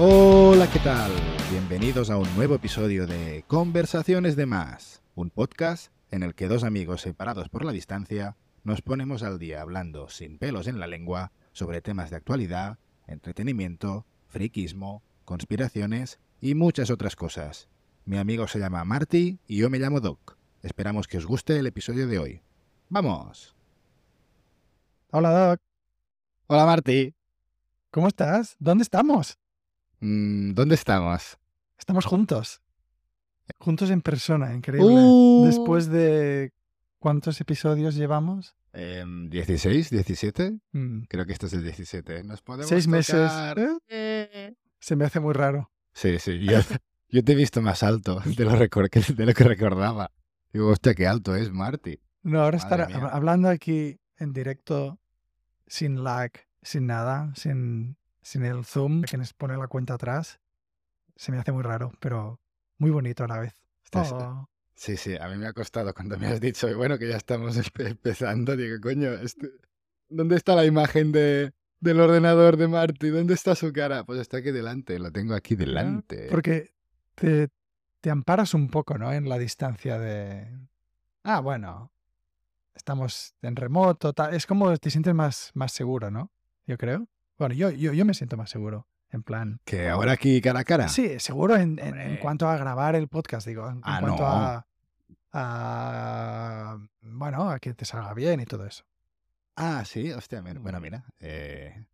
Hola, ¿qué tal? Bienvenidos a un nuevo episodio de Conversaciones de Más, un podcast en el que dos amigos separados por la distancia nos ponemos al día hablando sin pelos en la lengua sobre temas de actualidad, entretenimiento, friquismo, conspiraciones y muchas otras cosas. Mi amigo se llama Marty y yo me llamo Doc. Esperamos que os guste el episodio de hoy. ¡Vamos! Hola Doc, Hola Marty. ¿cómo estás? ¿Dónde estamos? Mm, ¿Dónde estamos? Estamos juntos. Juntos en persona, increíble. Uh. Después de... ¿Cuántos episodios llevamos? Em, ¿16? ¿17? Mm, Creo que este es el 17. Nos podemos Seis meses. tocar. ¿eh? Se me hace muy raro. Sí, sí. Yo, yo te he visto más alto de lo, de lo que recordaba. Digo, hostia, qué alto es Marty. No, ahora Madre estar mía. hablando aquí en directo, sin lag, sin nada, sin, sin el zoom que nos pone la cuenta atrás, se me hace muy raro, pero muy bonito a la vez. Oh, Sí, sí, a mí me ha costado cuando me has dicho, bueno, que ya estamos empe- empezando. Digo, coño, este- ¿dónde está la imagen de, del ordenador de Marty? ¿Dónde está su cara? Pues está aquí delante, lo tengo aquí delante. Porque te, te amparas un poco, ¿no? En la distancia de... Ah, bueno, estamos en remoto, tal. Es como te sientes más, más seguro, ¿no? Yo creo. Bueno, yo, yo, yo me siento más seguro. En plan... Que ahora aquí cara a cara. Sí, seguro en, en- cuanto a grabar el podcast, digo. En, en Ah, cuanto no. a, a... Bueno, a que te salga bien y todo eso. Ah, sí, hostia, mira- bueno, mira. eh,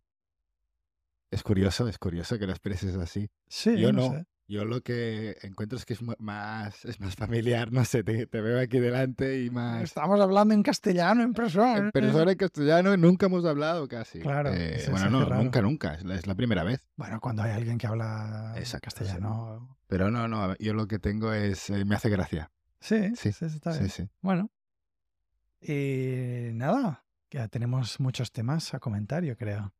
es curioso, es curioso que lo expreses así. Sí, Yo no no. sé. Yo lo que encuentro es que es más, es más familiar, no sé, te, te veo aquí delante y más... Estamos hablando en castellano, en persona. En persona en castellano nunca hemos hablado casi. Claro, Eh, bueno, no, nunca, nunca. Es la, es la primera vez. Bueno, cuando hay alguien que habla Exacto, sí. castellano. Pero no, no, yo lo que tengo es... eh, me hace gracia. Sí, Sí, sí, está bien. sí. Bueno. Y nada, ya tenemos muchos temas a comentar, yo creo.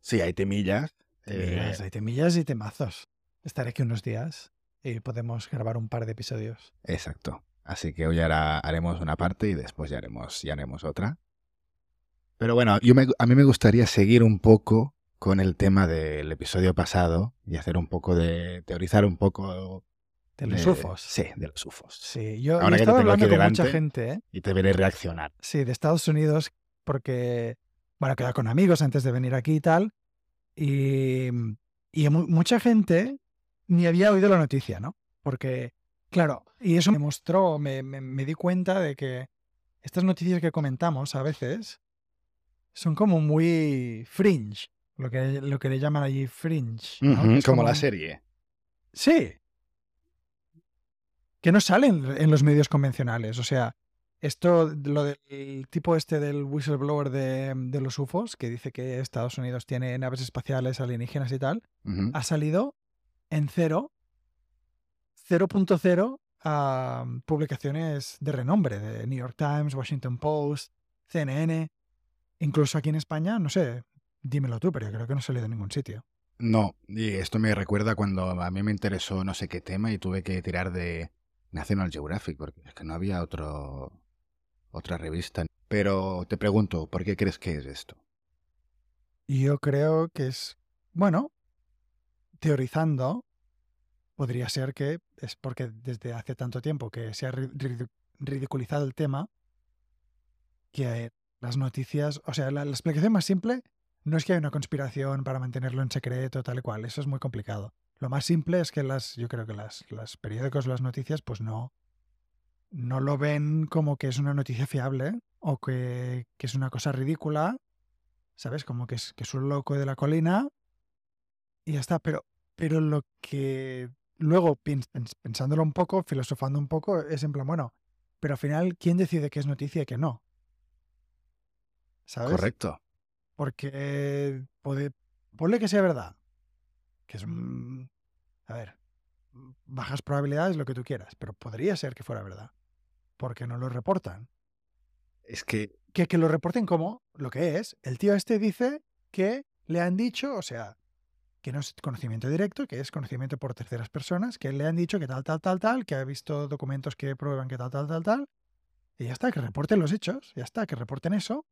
Sí, hay temillas. eh, Temillas, hay temillas y temazos. Estaré aquí unos días y podemos grabar un par de episodios. Exacto. Así que hoy hará- haremos una parte y después ya haremos, ya haremos otra. Pero bueno, yo me- a mí me gustaría seguir un poco con el tema del episodio pasado y hacer un poco de... teorizar un poco... De los de- UFOs. Sí, de los UFOs. Sí, yo, yo Ahora que te tengo aquí hablando con mucha gente, ¿eh? Y te veré reaccionar. Sí, de Estados Unidos, porque, bueno, quedado con amigos antes de venir aquí y tal. Y, y mu- mucha gente ni había oído la noticia, ¿no? Porque, claro, y eso me mostró, me, me- me di cuenta de que estas noticias que comentamos a veces son como muy fringe, lo que, lo que le llaman allí fringe. como la serie. Sí. Que no salen en los medios convencionales. O sea, esto, lo del tipo este del whistleblower de, de los UFOs, que dice que Estados Unidos tiene naves espaciales alienígenas y tal, ha salido en cero, 0.0 a publicaciones de renombre, de New York Times, Washington Post, CNN, incluso aquí en España, no sé, dímelo tú, pero yo creo que no ha salido en ningún sitio. No, y esto me recuerda cuando a mí me interesó no sé qué tema y tuve que tirar de National Geographic porque es que no había otro otra revista. Pero te pregunto, ¿por qué crees que es esto? Yo creo que es, bueno, teorizando, podría ser que es porque desde hace tanto tiempo que se ha ri- ri- ridiculizado el tema, que las noticias, o sea, la, explicación más simple no es que hay una conspiración para mantenerlo en secreto, tal y cual, eso es muy complicado. Lo más simple es que las, yo creo que las, periódicos, las noticias, pues no, no lo ven como que es una noticia fiable o que, que es una cosa ridícula, ¿sabes? Como que es, que es un loco de la colina y ya está. Pero, pero lo que luego, pens- pens- pensándolo un poco, filosofando un poco, es en plan, bueno, pero al final, ¿quién decide qué es noticia y qué no? ¿Sabes? Correcto. Porque puede, ponle que sea verdad. Que es, un- a ver, bajas probabilidades, lo que tú quieras, pero podría ser que fuera verdad. Porque no lo reportan. Es que que, que lo reporten como lo que es. El tío este dice que le han dicho, o sea, que no es conocimiento directo, que es conocimiento por terceras personas, que le han dicho que tal, tal, tal, tal, que ha visto documentos que prueban que tal, tal, tal, tal. Y ya está, que reporten los hechos, ya está, que reporten eso.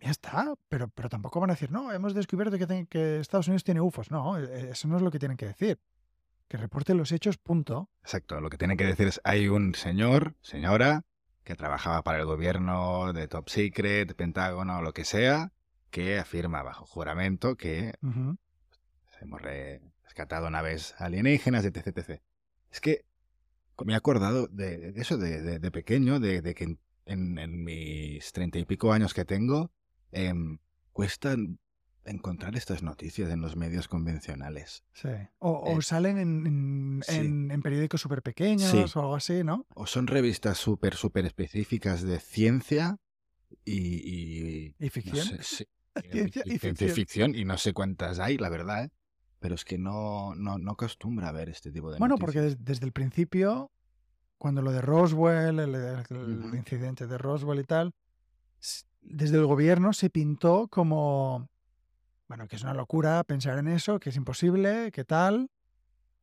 Ya está, pero, pero tampoco van a decir, no, hemos descubierto que, Estados Unidos tiene UFOs. No, eh, eso no es lo que tienen que decir. Que reporten los hechos, punto. Exacto, lo que tienen que decir es, hay un señor, señora, que trabajaba para el gobierno de Top Secret, Pentágono o lo que sea, que afirma bajo juramento que Ujú. hemos re- rescatado naves alienígenas, etc, etc. Es que me he acordado de eso de, de- de pequeño, de, de que en, en- mis treinta y pico años que tengo, em, cuesta encontrar estas noticias en los medios convencionales. Sí. O, o Eh, salen en, en, sí. en- en periódicos súper pequeños Sí. o algo así, ¿no? O son revistas súper, súper específicas de ciencia y... y- Y no ficción. sé, sí, Ciencia y y ficción. ficción, y no sé cuántas hay, la verdad, ¿eh? Pero es que no, no, no acostumbra a ver este tipo de Bueno, noticias. porque des- desde el principio, cuando lo de Roswell, el, el- el incidente de Roswell y tal, desde el gobierno se pintó como, bueno, que es una locura pensar en eso, que es imposible, que tal,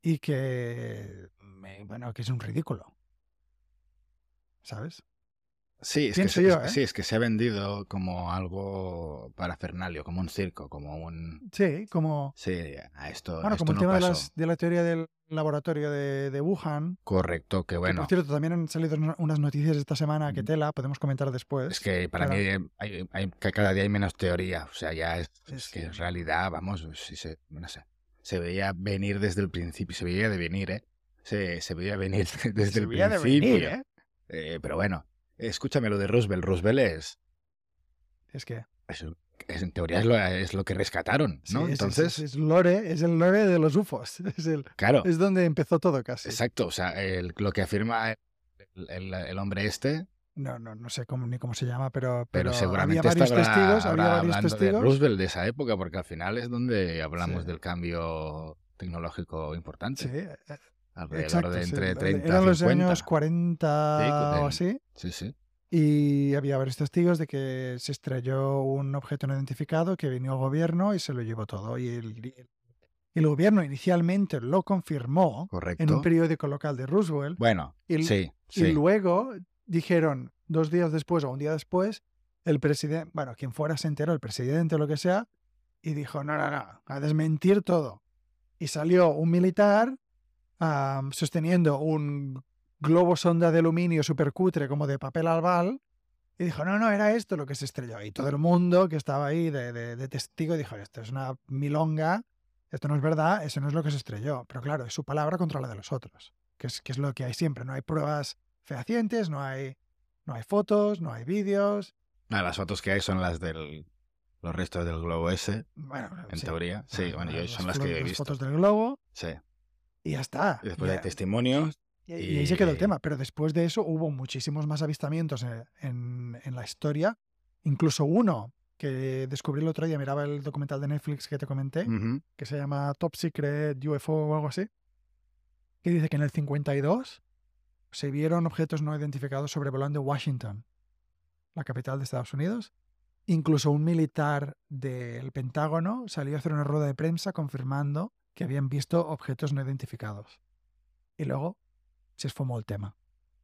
y que, bueno, que es un ridículo. ¿Sabes? Sí, es que, Pienso se, yo, es- ¿eh? sí, es que se ha vendido como algo parafernalio, como un circo, como un... Sí, como, Sí, a esto, bueno, esto como el tema de, las, de la teoría del laboratorio de, de Wuhan. Correcto, que Que bueno, por cierto, también han salido una- unas noticias esta semana que Mm. tela, podemos comentar después. es que para claro. mí eh, hay, hay- que cada día hay menos teoría, o sea, ya es, que en realidad, vamos, sí se, no sé, se veía venir desde el principio, se veía de venir, ¿eh? Se, se veía venir desde Se el veía de principio. venir, ¿eh? Eh, pero bueno, escúchame lo de Roosevelt. Roosevelt es, Es que es, es- en teoría es lo, es lo que rescataron, ¿no? es- es- Entonces, es, lore, es el lore de los UFOs. Es, el, claro, es donde empezó todo casi. exacto, o sea, el- lo que afirma el, el- el hombre este, No, no, no sé cómo, ni cómo se llama, pero, pero, pero seguramente había varios estará testigos, ahora había varios hablando de testigos. Roosevelt de esa época, porque al final es donde hablamos Sí. del cambio tecnológico importante, Sí, eh, alrededor exacto. de sí, entre el- 30 Eran y los 50. años 40 Sí, o así. Sí, sí. Y había varios testigos de que se estrelló un objeto no identificado que vino al gobierno y se lo llevó todo. Y el, y el gobierno inicialmente lo confirmó en Correcto. un periódico local de Roosevelt. Bueno, Y- sí, Y sí. luego dijeron, dos días después o un día después, el presidente, bueno, quien fuera se enteró, el presidente o lo que sea, y dijo, no, no, no, a desmentir todo. Y salió un militar sosteniendo un globo sonda de aluminio supercutre como de papel albal y dijo, no, no, era esto lo que se estrelló. Y todo el mundo que estaba ahí de, de- de testigo dijo, esto es una milonga, esto no es verdad, eso no es lo que se estrelló. Pero claro, es su palabra contra la de los otros, que es, que es lo que hay siempre. No hay pruebas fehacientes, no hay, no hay fotos, no hay vídeos. Ah, las fotos que hay son las de los restos del globo ese, Bueno, en sí, teoría. Sí, la- bueno, yo son las flo- que yo he visto. fotos del globo Sí. Y ya está. Y después Y- hay testimonios. Y, y ahí se quedó el tema. Pero después de eso hubo muchísimos más avistamientos en, en- en la historia. Incluso uno que descubrí el otro día, miraba el documental de Netflix que te comenté, Ujú. que se llama Top Secret UFO o algo así, que dice que en el 52 se vieron objetos no identificados sobrevolando Washington, la capital de Estados Unidos. Incluso un militar del Pentágono salió a hacer una rueda de prensa confirmando que habían visto objetos no identificados. Y luego se esfumó el tema.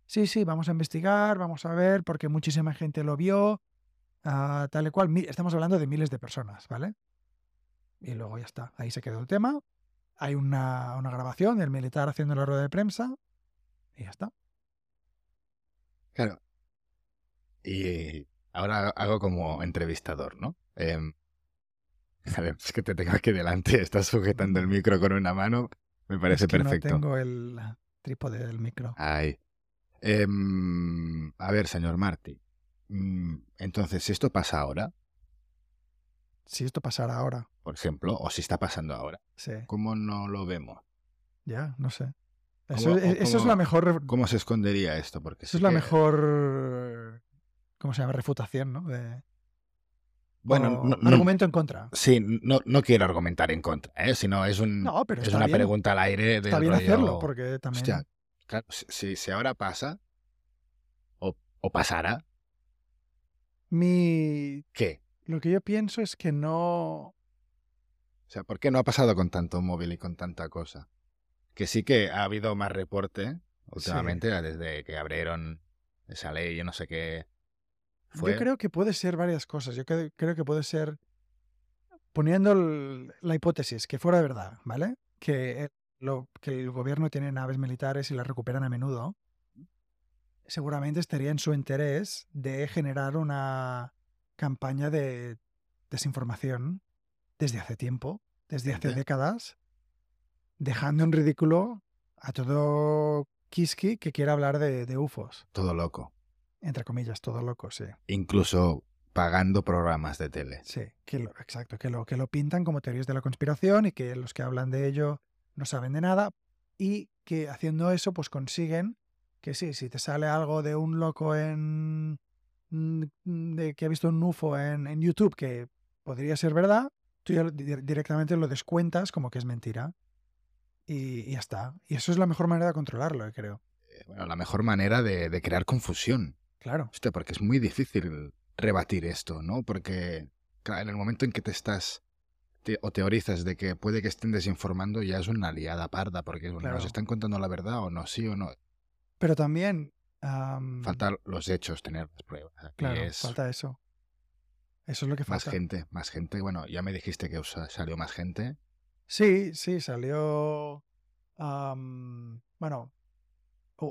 Sí, sí, vamos a investigar, vamos a ver, porque muchísima gente lo vio, ah, tal y cual. Estamos hablando de miles de personas, ¿vale? Y luego ya está, ahí se quedó el tema. Hay una, una grabación del militar haciendo la rueda de prensa y ya está. Claro. Y ahora hago como entrevistador, ¿no? Em, a ver, es que te tengo aquí delante, estás sujetando el micro con una mano, me parece es que perfecto. no tengo el trípode del micro. Ay. Em, a ver, señor Marty. mm, Entonces, si esto pasa ahora, Si esto pasara ahora, por ejemplo, o si está pasando ahora, sí, ¿cómo no lo vemos? ya, no sé. ¿Cómo- Eso, es la mejor, ¿Cómo se escondería esto? Porque eso sí es la que- mejor, ¿cómo se llama? Refutación, ¿no? De, Bueno, no, no- argumento en contra. sí, no, no quiero argumentar en contra, ¿eh? sino es, un, No, pero es una bien. pregunta al aire de Está bien hacerlo, porque también... Hostia, claro, si, ahora pasa, o, o pasara, Mi, ¿qué? lo que yo pienso es que no... O sea, ¿por qué no ha pasado con tanto móvil y con tanta cosa? Que sí que ha habido más reporte últimamente, desde que abrieron esa ley, yo no sé qué, Fue... Yo creo que puede ser varias cosas. Yo creo, creo que puede ser poniendo el- la hipótesis que fuera verdad, ¿vale? Que el, lo- que el gobierno tiene naves militares y las recuperan a menudo. Seguramente estaría en su interés de generar una campaña de desinformación desde hace tiempo, desde hace décadas, dejando en ridículo a todo Kiski que quiera hablar de, de UFOs. Todo loco. Entre comillas, todo loco, sí. Incluso pagando programas de tele. Sí, que lo, exacto, que lo, que lo pintan como teorías de la conspiración y que los que hablan de ello no saben de nada y que haciendo eso pues consiguen que sí, si te sale algo de un loco en de que ha visto un UFO en, en YouTube que podría ser verdad, tú ya directamente lo descuentas como que es mentira y, y ya está. Y eso es la mejor manera de controlarlo, eh, creo. Eh, Bueno, la mejor manera de, de crear confusión. Claro, Hostia, porque es muy difícil rebatir esto, ¿no? Porque claro, en el momento en que te estás te- o teorizas de que puede que estén desinformando, ya es una liada parda, porque bueno, Claro. nos están contando la verdad o no, sí o no. pero también... am, Falta los hechos, tener las pruebas. Aquí Claro, es falta eso. Eso es lo que más falta. gente, más gente. Bueno, ya me dijiste que salió más gente. Sí, sí, salió. am, bueno,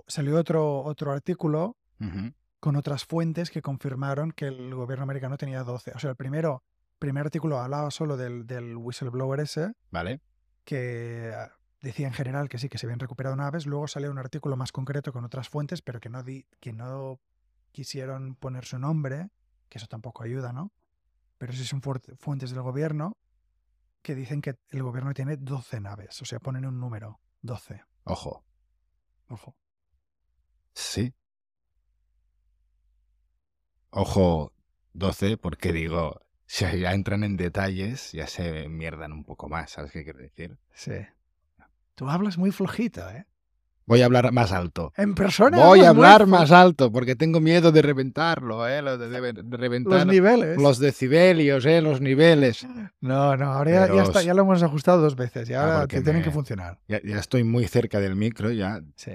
salió otro, otro artículo Ujú. Con otras fuentes que confirmaron que el gobierno americano tenía 12. O sea, el primero, primer artículo hablaba solo del, del whistleblower ese, ¿Vale? que ah, decía en general que sí, que se habían recuperado naves. Luego salió un artículo más concreto con otras fuentes, pero que no, di, que no quisieron poner su nombre, que eso tampoco ayuda, ¿no? Pero sí son fuentes del gobierno que dicen que el gobierno tiene 12 naves. O sea, ponen un número, 12. Ojo. Ojo. Sí. Ojo 12, porque digo, si ya entran en detalles, ya se mierdan un poco más, ¿sabes qué quiero decir? Sí. Tú hablas muy flojito, ¿eh? Voy a hablar más alto. En persona. Voy a hablar más alto, porque tengo miedo de reventarlo, ¿eh? De, de- de reventar Los niveles. los decibelios, ¿eh? Los niveles. No, no, ahora ya, Pero ya está, ya lo hemos ajustado dos veces y Ah, ahora te tienen que funcionar. Ya, ya estoy muy cerca del micro, ya Sí.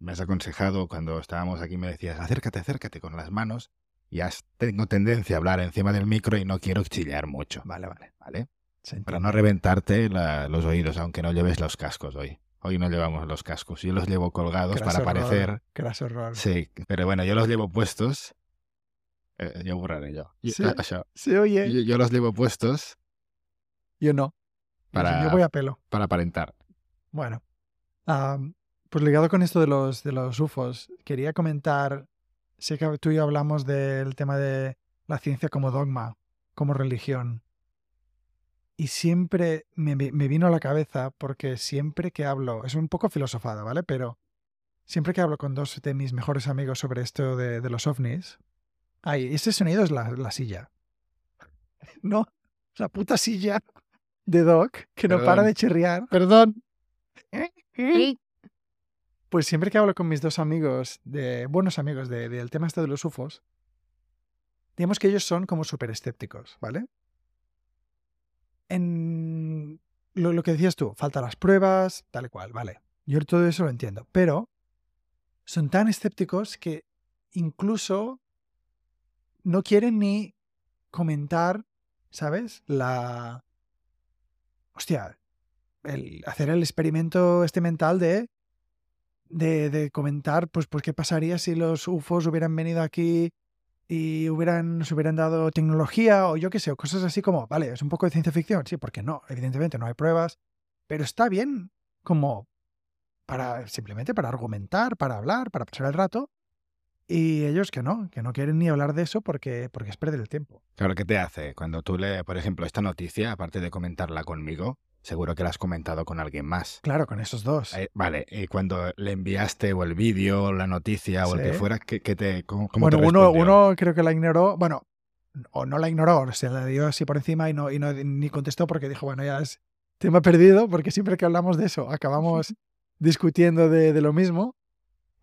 me has aconsejado cuando estábamos aquí, me decías, acércate, acércate con las manos. Ya tengo tendencia a hablar encima del micro y no quiero chillar mucho, Vale, vale. ¿vale? Para no reventarte la- los oídos, aunque no lleves los cascos hoy. Hoy no llevamos los cascos, yo los llevo colgados Craso para horror, parecer... horror. Sí, pero bueno, yo los llevo puestos. Eh, yo borraré yo. Yo- Sí. ah, això. Se oye. Yo, yo los llevo puestos Yo no. Yo- Para- Yo voy a pelo. para aparentar. Bueno. pues ligado con esto de los, de los UFOs, quería comentar, sé que tú y yo hablamos del tema de la ciencia como dogma, como religión. Y siempre me, vi- me vino a la cabeza, porque siempre que hablo, es un poco filosofada, ¿vale? Pero siempre que hablo con dos de mis mejores amigos sobre esto de, de los ovnis, ay, ese sonido es la, la silla. No, la puta silla de Doc que no para de chirriar. Perdón. Pues siempre que hablo con mis dos amigos, de buenos amigos de- del tema este de los UFOs, digamos que ellos son como súper escépticos, ¿vale? En lo, lo que decías tú, faltan las pruebas, tal y cual, vale. Yo todo eso lo entiendo, pero son tan escépticos que incluso no quieren ni comentar, ¿sabes? La... Hostia, el hacer el experimento este mental de de, comentar, pues, pues, qué pasaría si los UFOs hubieran venido aquí y hubieran, nos hubieran dado tecnología o yo qué sé, o cosas así como, vale, es un poco de ciencia ficción, sí, porque no, evidentemente no hay pruebas, pero está bien como para, simplemente para argumentar, para hablar, para pasar el rato, y ellos que no, que no quieren ni hablar de eso porque, porque es perder el tiempo. Claro, ¿qué te hace? Cuando tú lees, por ejemplo, esta noticia, aparte de comentarla conmigo, seguro que la has comentado con alguien más. Claro, con esos dos. Eh, vale, y cuando le enviaste o el vídeo, la noticia o el que fuera, ¿qué, qué te, cómo, cómo bueno, te uno, uno creo que la ignoró, bueno, o no la ignoró, se la dio así por encima y no, y no ni contestó porque dijo, bueno, ya es tema perdido, porque siempre que hablamos de eso acabamos discutiendo de, de lo mismo.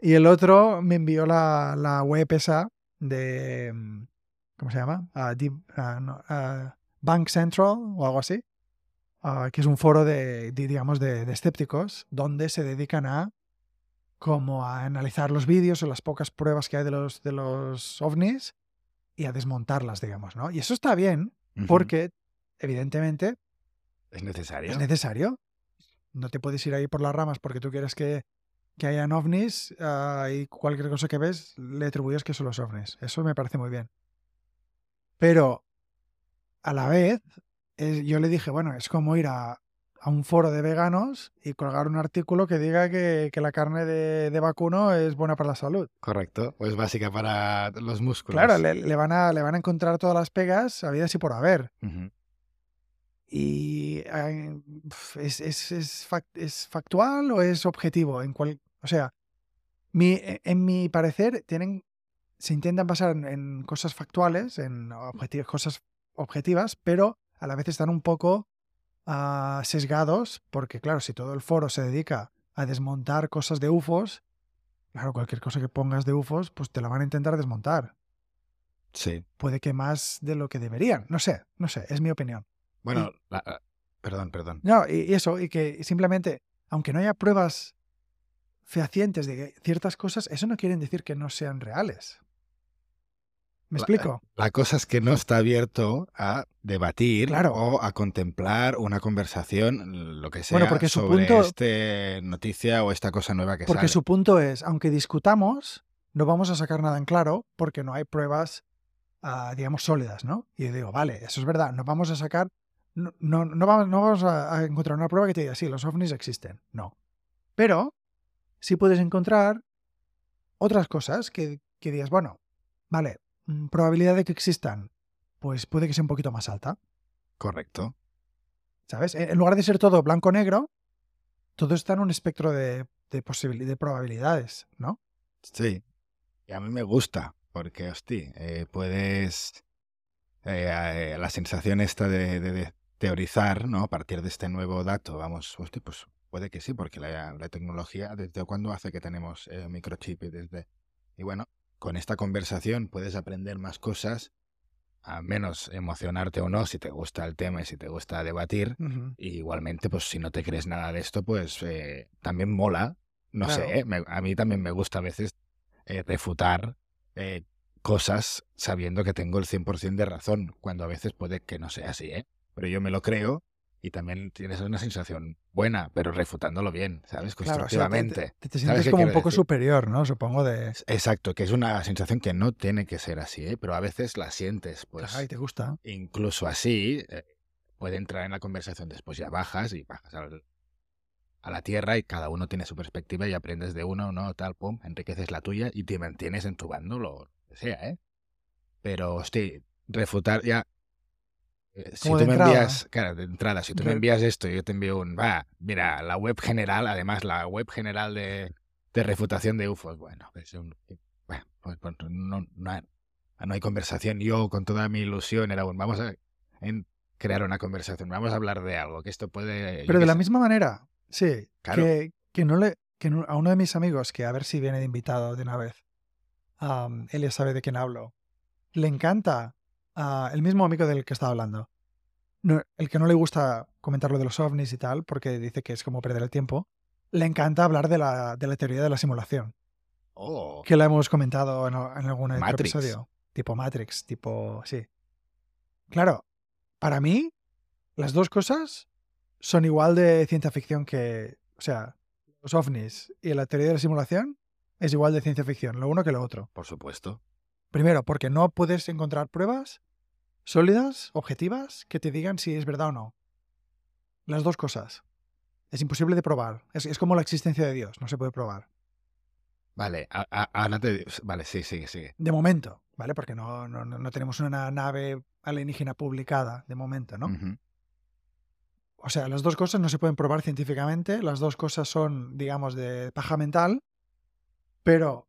Y el otro me envió la, la web esa de, mm, ¿cómo se llama? Deep- no, ah, Bank Central o algo así, ah, que es un foro de, de, digamos, de, de escépticos donde se dedican a como a analizar los vídeos o las pocas pruebas que hay de los, de los ovnis y a desmontarlas, digamos, ¿no? Y eso está bien porque, evidentemente, es necesario. es necesario. No te puedes ir ahí por las ramas porque tú quieres que, que hayan ovnis ah, y cualquier cosa que ves le atribuyes que son los ovnis. Eso me parece muy bien. Pero a la vez, yo le dije, bueno, es como ir a, a un foro de veganos y colgar un artículo que diga que, que la carne de, de vacuno es buena para la salud. Correcto. Pues básica para los músculos. Claro, le, le van a, le van a encontrar todas las pegas habidas y por haber. Y eh, ¿es, es, es fac- es factual o es objetivo? En cual, o sea, mi, e- en mi parecer, tienen, se intentan basar en, en cosas factuales, en objeti- cosas objetivas, pero a la vez están un poco ah, sesgados, porque claro, si todo el foro se dedica a desmontar cosas de UFOs, claro, cualquier cosa que pongas de UFOs, pues te la van a intentar desmontar. Sí. Puede que más de lo que deberían. No sé, no sé, es mi opinión. Bueno, la- la- perdón, perdón. No, y, y eso, y que simplemente, aunque no haya pruebas fehacientes de ciertas cosas, eso no quiere decir que no sean reales. ¿Me La- explico? La cosa es que no está abierto a debatir Claro. o a contemplar una conversación, lo que sea, Bueno, porque su sobre punto- esta noticia o esta cosa nueva que Porque sale. su punto es, aunque discutamos, no vamos a sacar nada en claro porque no hay pruebas, ah, digamos, sólidas, ¿no? Y yo digo, vale, eso es verdad, no vamos a sacar, no, no, no vamos, no vamos a, a encontrar una prueba que te diga, sí, los ovnis existen. No. Pero sí puedes encontrar otras cosas que, que digas, bueno, vale, mm, probabilidad de que existan, pues puede que sea un poquito más alta. Correcto. ¿Sabes? En en lugar de ser todo blanco-negro, todo está en un espectro de, de, de probabilidades, ¿no? Sí. Y a mí me gusta, porque, hosti, eh, puedes... eh, eh, la sensación esta de, de- de teorizar, ¿no? A partir de este nuevo dato, vamos, hosti, pues puede que sí, porque la, la tecnología, ¿desde cuándo hace que tenemos microchip? Y, desde... y bueno, con esta conversación puedes aprender más cosas, a menos emocionarte o no, si te gusta el tema y si te gusta debatir. Y igualmente, pues si no te crees nada de esto, pues eh, también mola. No Claro. sé, ¿eh? me- a mí también me gusta a veces eh, refutar eh, cosas sabiendo que tengo el 100% de razón, cuando a veces puede que no sea así, ¿eh? Pero yo me lo creo y también tienes una sensación buena, pero refutándolo bien, ¿sabes? Claro, o sea, te- Constructivamente. te, te ¿Sabes sientes como un poco decir? superior, ¿no? Supongo de... Exacto, que es una sensación que no tiene que ser así, ¿eh? Pero a veces la sientes, pues Ay, te gusta. incluso así, eh, puede entrar en la conversación. Después ya bajas y bajas al- a la tierra y cada uno tiene su perspectiva y aprendes de uno, ¿no? Tal, pum, enriqueces la tuya y te mantienes en tu bando, lo que sea, ¿eh? Pero, hostia, refutar ya... eh, Si tú me entrada. envías, claro, de entrada, si tú me envías esto y yo te envío un, va, mira, la web general, además la web general de, de refutación de UFOs, bueno, es un, bueno, pues, pues, no, no, hay- no hay conversación. Yo con toda mi ilusión era un, vamos a en- crear una conversación, vamos a hablar de algo, que esto puede... Pero de la sé. misma manera, sí, Claro. que, que no le... Que no- a uno de mis amigos, que a ver si viene de invitado de una vez, él ya sabe de quién hablo, le encanta, el mismo amigo del que estaba hablando, no- el que no le gusta comentar lo de los ovnis y tal, porque dice que es como perder el tiempo, le encanta hablar de la, de la teoría de la simulación. Oh, que la hemos comentado en, en algún Matrix. episodio. Tipo Matrix, tipo. Sí. Claro, para mí, las dos cosas son igual de ciencia ficción que. O sea, los ovnis y la teoría de la simulación es igual de ciencia ficción, lo uno que lo otro. por supuesto. Primero, porque no puedes encontrar pruebas sólidas, objetivas, que te digan si es verdad o no. Las dos cosas. Es imposible de probar. Es, es como la existencia de Dios, no se puede probar. Vale, a- a- ahora te... Vale, sí, sigue, sigue. De momento, ¿vale? Porque no, no, no tenemos una nave alienígena publicada, de momento, ¿no? O sea, las dos cosas no se pueden probar científicamente, las dos cosas son, digamos, de paja mental, pero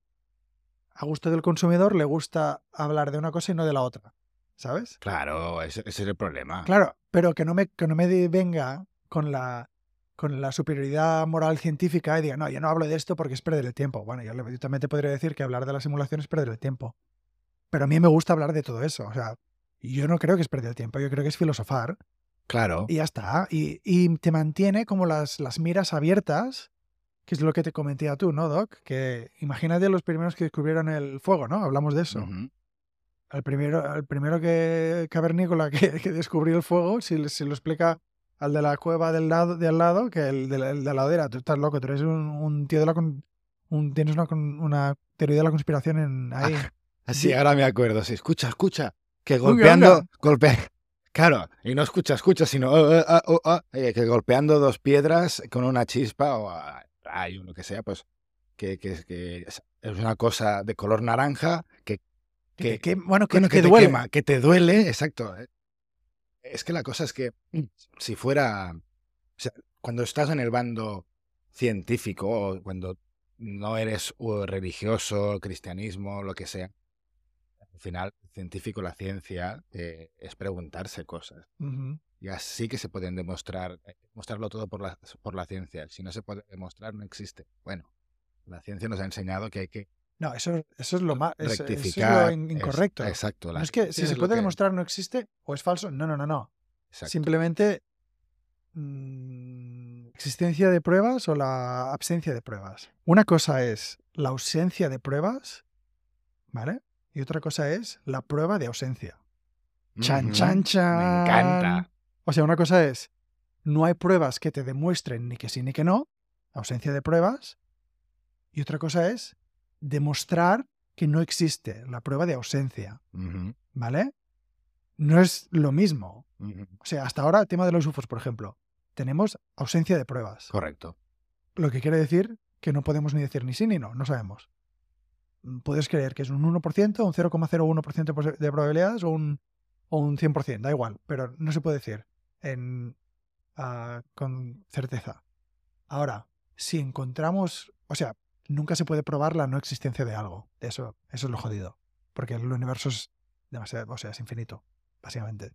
a gusto del consumidor le gusta hablar de una cosa y no de la otra, ¿sabes? Claro, ese, ese es el problema. Claro, pero que no me, que no me venga con la, con la superioridad moral científica y diga, no, yo no hablo de esto porque es perder el tiempo. Bueno, yo, yo también te podría decir que hablar de la simulación es perder el tiempo. Pero a mí me gusta hablar de todo eso. O sea, yo no creo que es perder el tiempo, yo creo que es filosofar Claro. y ya está. Y, y te mantiene como las, las miras abiertas, que es lo que te comenté a tú, ¿no, Doc? Que imagínate los primeros que descubrieron el fuego, ¿no? Hablamos de eso. Ujú. al primero, al primero que cavernícola que, que descubrió el fuego, si, si lo explica al de la cueva del lado, de al lado, que el de la, el de la ladera, tú estás loco, tú eres un, un tío de la... con- un, tienes una, una teoría de la conspiración en ahí. Así, Di- ahora me acuerdo. Sí, escucha, escucha. Que golpeando. oiga. Golpe... Claro, y no escucha, escucha, sino oh, oh, oh, eh, que golpeando dos piedras con una chispa o ah, rayo, lo que sea, pues que, que, que es una cosa de color naranja que, Que, que, bueno, que, bueno, te duele. quema, que te duele, exacto. eh. Es que la cosa es que si fuera, o sea, cuando estás en el bando científico o cuando no eres religioso, cristianismo, lo que sea, al final, el científico, la ciencia, eh, es preguntarse cosas. Y así que se pueden demostrar, eh, mostrarlo todo por la, por la ciencia. Si no se puede demostrar, no existe. Bueno, la ciencia nos ha enseñado que hay que No, eso, eso es lo más. Eso es rectificar. lo in- incorrecto. es- exacto. la no es que si se puede que- demostrar no existe o es falso. No, no, no, no. exacto. Simplemente mm, existencia de pruebas o la absencia de pruebas. Una cosa es la ausencia de pruebas, ¿vale? Y otra cosa es la prueba de ausencia. Chan, chan, chan. Me encanta. O sea, una cosa es no hay pruebas que te demuestren ni que sí ni que no, ausencia de pruebas. Y otra cosa es demostrar que no existe la prueba de ausencia, ¿vale? No es lo mismo. O sea, hasta ahora, el tema de los UFOs, por ejemplo, tenemos ausencia de pruebas. Correcto. Lo que quiere decir que no podemos ni decir ni sí ni no, no sabemos. Puedes creer que es un 1%, un 0,01% pos- de probabilidades o un, o un 100%, da igual, pero no se puede decir en, ah, con certeza. Ahora, si encontramos, o sea, nunca se puede probar la no existencia de algo. Eso, eso es lo jodido, porque el universo es demasiado, o sea, es infinito, básicamente.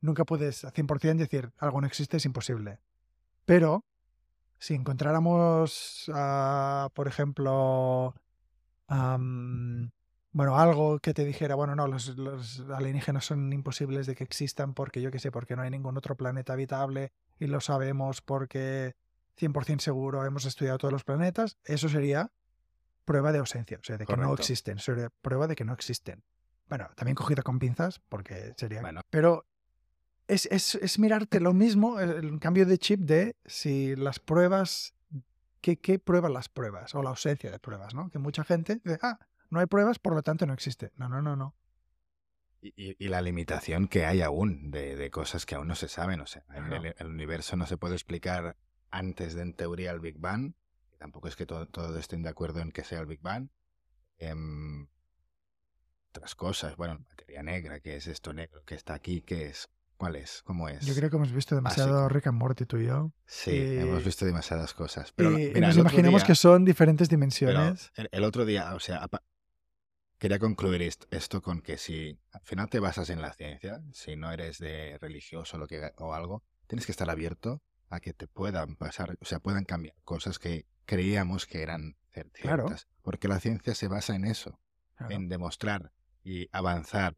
Nunca puedes a 100% decir algo no existe, es imposible. Pero si encontráramos, ah, por ejemplo, bueno, algo que te dijera, bueno, no, los, los alienígenas son imposibles de que existan porque yo qué sé, porque no hay ningún otro planeta habitable y lo sabemos porque 100% seguro hemos estudiado todos los planetas, eso sería prueba de ausencia, o sea, de que no existen, sería prueba de que no existen. Bueno, también cogida con pinzas porque sería... Bueno. Pero es, es, es mirarte lo mismo, el, el cambio de chip de si las pruebas, ¿qué, ¿qué prueban las pruebas? O la ausencia de pruebas, ¿no? Que mucha gente dice, ah, no hay pruebas, por lo tanto no existe. No, no, no, no. Y, y- la limitación que hay aún de, de cosas que aún no se saben. O sea, Claro. el, el universo no se puede explicar antes de, en teoría, el Big Bang. Tampoco es que todo- todos estén de acuerdo en que sea el Big Bang. Em, otras cosas, bueno, materia negra, ¿qué es esto negro que está aquí? ¿Qué es? ¿Cuál es? ¿Cómo es? Yo creo que hemos visto demasiado básico. Rick and Morty tú y yo. Sí, y- hemos visto demasiadas cosas. Pero, y, mira, nos imaginamos día- que son diferentes dimensiones. el, el otro día, o sea, quería concluir est- esto con que si al final te basas en la ciencia, si no eres de religioso o, lo que, o algo, tienes que estar abierto a que te puedan pasar, o sea, puedan cambiar cosas que creíamos que eran cer- Claro. ciertas. Porque la ciencia se basa en eso, Claro. en demostrar y avanzar,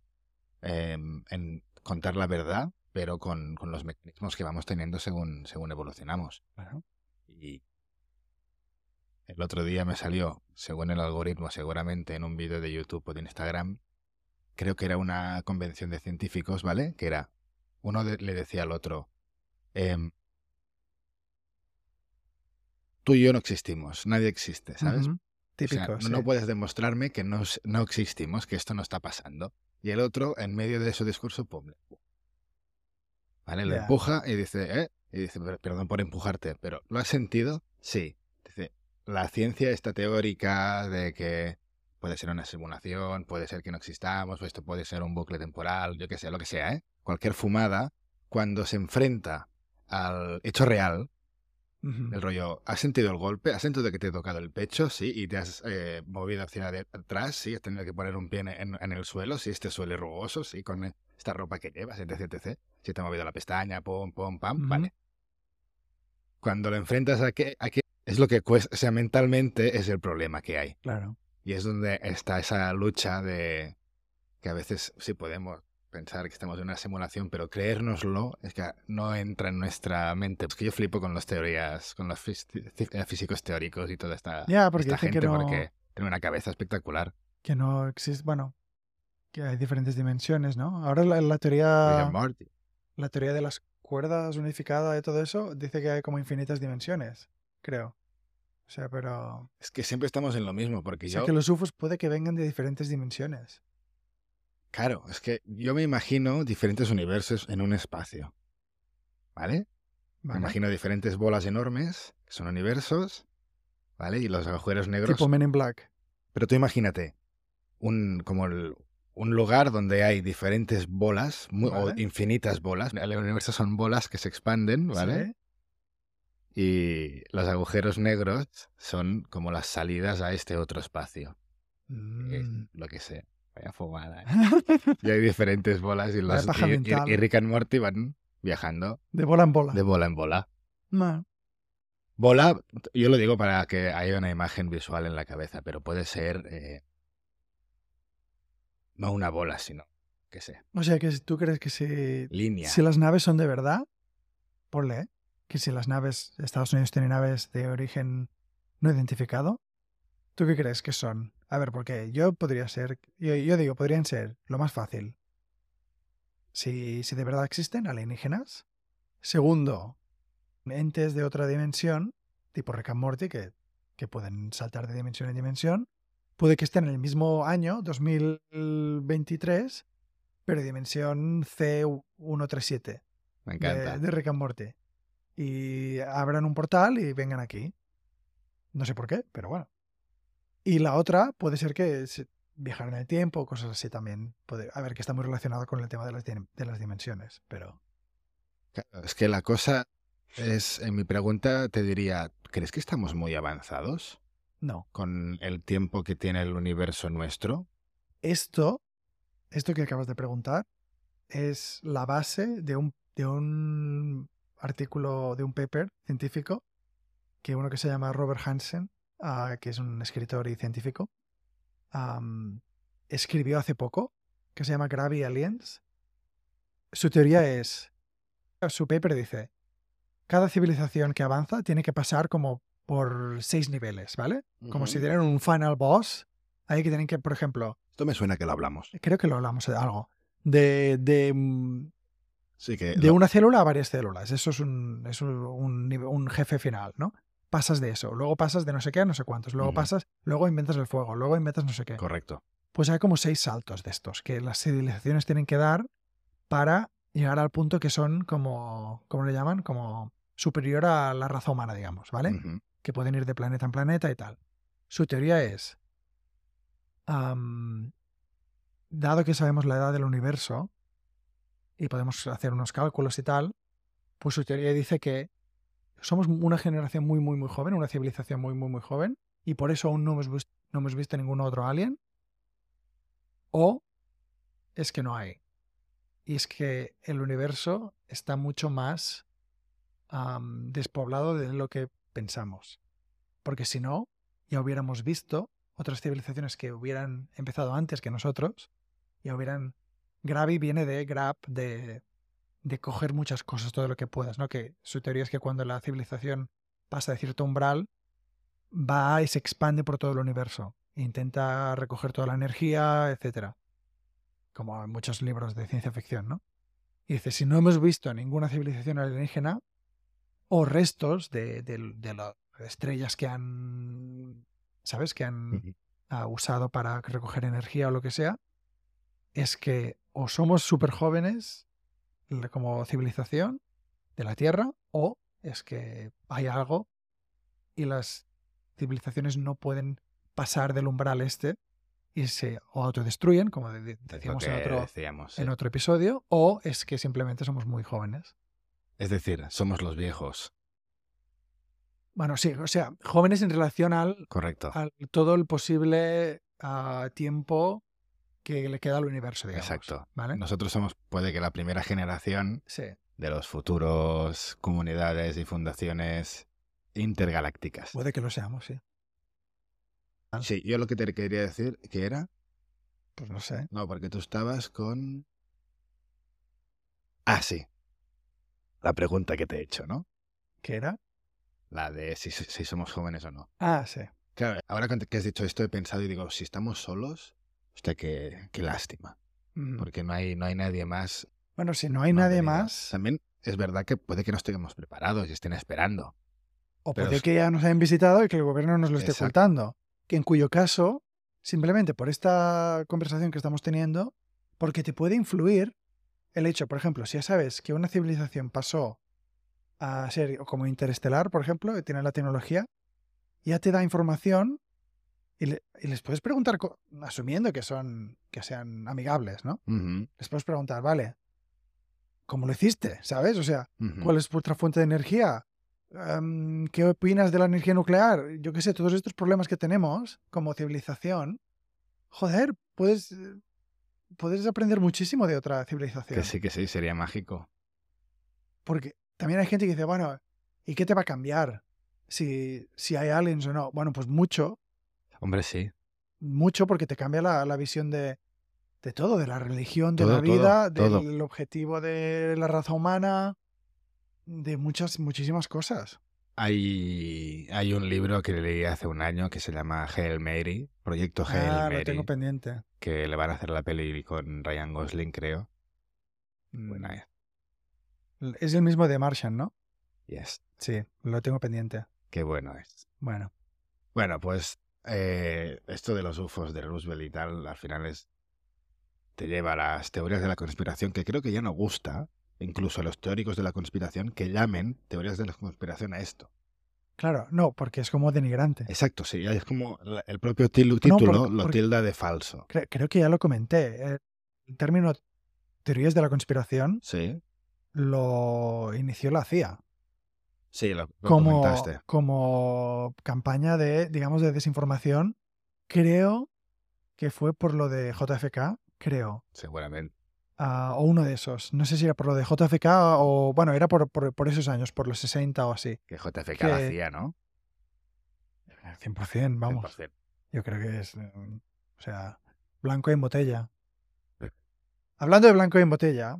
em, en contar la verdad, pero con, con los mecanismos que vamos teniendo según, según evolucionamos. Claro. Y el otro día me salió, según el algoritmo, seguramente en un vídeo de YouTube o de Instagram, creo que era una convención de científicos, ¿vale? Que era, uno de- le decía al otro, em, tú y yo no existimos, nadie existe, ¿sabes? O sea, no- sí. no puedes demostrarme que no, no existimos, que esto no está pasando. Y el otro, en medio de su discurso, pum. ¿Vale? Lo empuja y dice, ¿eh? Y dice, "Per- perdón por empujarte, pero ¿lo has sentido? Sí. Dice, la ciencia está teórica de que puede ser una simulación, puede ser que no existamos, o esto puede ser un bucle temporal, yo qué sé, lo que sea, ¿eh? Cualquier fumada, cuando se enfrenta al hecho real, el rollo, ¿has sentido el golpe? ¿Has sentido que te he tocado el pecho? Sí, y te has eh, movido hacia atrás, sí, has tenido que poner un pie en, el suelo, sí, este suelo es rugoso, sí, con e- esta ropa que llevas, etc, etc. Si te ha movido la pestaña, pum, pum, pam, vale. Cuando lo enfrentas a que, a que es lo que cuesta, o sea, mentalmente es el problema que hay. Claro. Y es donde está esa lucha de que a veces sí podemos pensar que estamos en una simulación, pero creérnoslo es que no entra en nuestra mente. Es que yo flipo con las teorías, con los eh, físicos teóricos y toda esta, porque gente, que no, porque tiene una cabeza espectacular. que no existe. Bueno, que hay diferentes dimensiones, ¿no? Ahora la, teoría, la teoría de las cuerdas unificada y todo eso dice que hay como infinitas dimensiones, creo. O sea, pero... Es que siempre estamos en lo mismo, porque O sea, yo, que los UFOs puede que vengan de diferentes dimensiones. claro, es que yo me imagino diferentes universos en un espacio. ¿Vale? Me imagino diferentes bolas enormes, que son universos, ¿vale? Y los agujeros negros. Tipo Men in Black. Pero tú imagínate, un, como el- un lugar donde hay diferentes bolas, mu- o infinitas bolas. El universo son bolas que se expanden, ¿vale? Sí. Y los agujeros negros son como las salidas a este otro espacio. que es Mm. lo que sé. Vaya fumada. ¿eh? Y hay diferentes bolas y, los, y- y- y Rick and Morty van viajando de bola en bola. de bola en bola. Ma. Bola, yo lo digo para que haya una imagen visual en la cabeza, pero puede ser eh, no una bola, sino, qué sé, O sea, que si tú crees que si, línea. si las naves son de verdad, ponle, ¿eh? Que si las naves, Estados Unidos tiene naves de origen no identificado, ¿tú qué crees que son? A ver, porque yo podría ser, yo, yo digo, podrían ser lo más fácil. Si, si de verdad existen alienígenas. Segundo, entes de otra dimensión, tipo Rick and Morty, que, que pueden saltar de dimensión en dimensión. Puede que estén en el mismo año, 2023, pero dimensión C137 Me de, encanta. de Rick and Morty. Y abran un portal y vengan aquí. No sé por qué, pero bueno. Y la otra puede ser que viajar en el tiempo, cosas así también. Puede, a ver, que está muy relacionado con el tema de las, de las dimensiones, pero... Es que la cosa es, en mi pregunta te diría, ¿crees que estamos muy avanzados No. con el tiempo que tiene el universo nuestro? Esto, esto que acabas de preguntar, es la base de un, de un artículo, de un paper científico, que uno que se llama Robert Hansen, ah, que es un escritor y científico, escribió hace poco, que se llama Gravity Aliens. Su teoría es, su paper dice, cada civilización que avanza tiene que pasar como por seis niveles, ¿vale? Como si tienen un final boss, ahí que tienen que, por ejemplo, Esto me suena que lo hablamos. creo que lo hablamos de algo, de, de, mm, Sí que de lo- una célula a varias células. Eso es un, es un, un nive- un jefe final, ¿no? Pasas de eso, luego pasas de no sé qué a no sé cuántos, luego pasas, luego inventas el fuego, luego inventas no sé qué. correcto. Pues hay como seis saltos de estos que las civilizaciones tienen que dar para llegar al punto que son como, ¿cómo le llaman? Como superior a la raza humana, digamos, ¿vale? Que pueden ir de planeta en planeta y tal. Su teoría es, dado que sabemos la edad del universo y podemos hacer unos cálculos y tal, pues su teoría dice que somos una generación muy, muy, muy joven, una civilización muy, muy, muy joven, y por eso aún no hemos, vis- no hemos visto ningún otro alien, o es que no hay. Y es que el universo está mucho más despoblado de lo que pensamos. Porque si no, ya hubiéramos visto otras civilizaciones que hubieran empezado antes que nosotros, ya hubieran... Gravi viene de grab, de, de coger muchas cosas, todo lo que puedas, ¿no? Que su teoría es que cuando la civilización pasa de cierto umbral, va y se expande por todo el universo. e intenta recoger toda la energía, etcétera. Como en muchos libros de ciencia ficción, ¿no? Y dice, si no hemos visto ninguna civilización alienígena, o restos de, de- de las estrellas que han, ¿sabes? Que han ah, usado para recoger energía o lo que sea, es que o somos súper jóvenes como civilización de la Tierra, o es que hay algo y las civilizaciones no pueden pasar del umbral este y se o autodestruyen, como decíamos en otro, decíamos, sí. en otro episodio, o es que simplemente somos muy jóvenes. Es decir, somos los viejos. Bueno, sí, o sea, jóvenes en relación al, Correcto. al todo el posible ah, tiempo que le queda al universo, digamos. Exacto. ¿Vale? Nosotros somos, puede que la primera generación Sí. de los futuros comunidades y fundaciones intergalácticas. Puede que lo seamos, sí. Sí, yo lo que te quería decir que era, Pues no sé. no, porque tú estabas con... Ah, sí. La pregunta que te he hecho, ¿no? ¿Qué era? La de si, si somos jóvenes o no. Ah, sí. Claro, ahora que has dicho esto he pensado y digo, si estamos solos, hostia, qué, qué lástima. Mm. porque no hay, no hay nadie más. Bueno, si no hay no nadie más, También es verdad que puede que no estemos preparados y estén esperando. o puede es- que ya nos hayan visitado y que el gobierno nos lo esté Exacto. ocultando. Que en cuyo caso, simplemente por esta conversación que estamos teniendo, porque te puede influir el hecho, por ejemplo, si ya sabes que una civilización pasó a ser como interestelar, por ejemplo, que tiene la tecnología, ya te da información y, le- y les puedes preguntar, asumiendo que son que sean amigables, ¿no? Les puedes preguntar, vale, ¿cómo lo hiciste? ¿Sabes? O sea. ¿Cuál es vuestra fuente de energía? Em, ¿Qué opinas de la energía nuclear? Yo qué sé, todos estos problemas que tenemos como civilización. Joder, puedes, eh, puedes aprender muchísimo de otra civilización. Que sí, que sí, sería mágico. Porque también hay gente que dice, bueno, ¿y qué te va a cambiar? Si, si hay aliens o no. Bueno, pues mucho, Hombre, sí. mucho porque te cambia la, la visión de, de todo, de la religión, de Todo, la vida, todo. del objetivo de la raza humana, de muchas, muchísimas cosas. Hay, hay un libro que leí hace un año que se llama Hail Mary, Proyecto Hail Ah, Mary, lo tengo pendiente. que le van a hacer la peli con Ryan Gosling, creo. Mm. Es el mismo de Martian, ¿no? Yes, Sí, lo tengo pendiente. qué bueno es. Bueno, Bueno, pues eh, esto de los UFOs de Roosevelt y tal, al final es te lleva a las teorías de la conspiración, que creo que ya no gusta, incluso a los teóricos de la conspiración, que llamen teorías de la conspiración a esto. claro, no, porque es como denigrante. Exacto, sí, es como el propio No, título porque- lo tilda de falso. Cre- creo que ya lo comenté. eh, El término teorías de la conspiración Sí, lo inició la CIA sí, lo, lo como, comentaste. como campaña de, digamos, de desinformación. Creo que fue por lo de JFK, creo. Seguramente. ah, o uno de esos. No sé si era por lo de JFK o, bueno, era por, por, por esos años, por los 60 o así. Que JFK Que- la hacía, ¿no? 100%, vamos. 100%. Yo creo que es, eh, o sea, blanco en botella. Hablando de blanco en botella,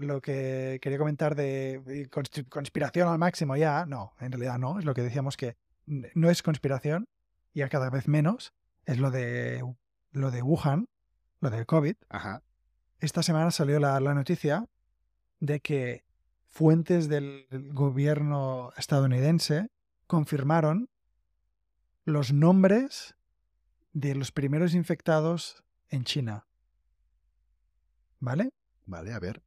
lo que quería comentar de de conspi- conspiración al máximo ya, no, en realidad no, es lo que decíamos que no es conspiración, ya cada vez menos, es lo de, lo de Wuhan, lo del COVID. Ajá. Esta semana salió la, la noticia de que fuentes del gobierno estadounidense confirmaron los nombres de los primeros infectados en China. ¿Vale? Vale, a ver.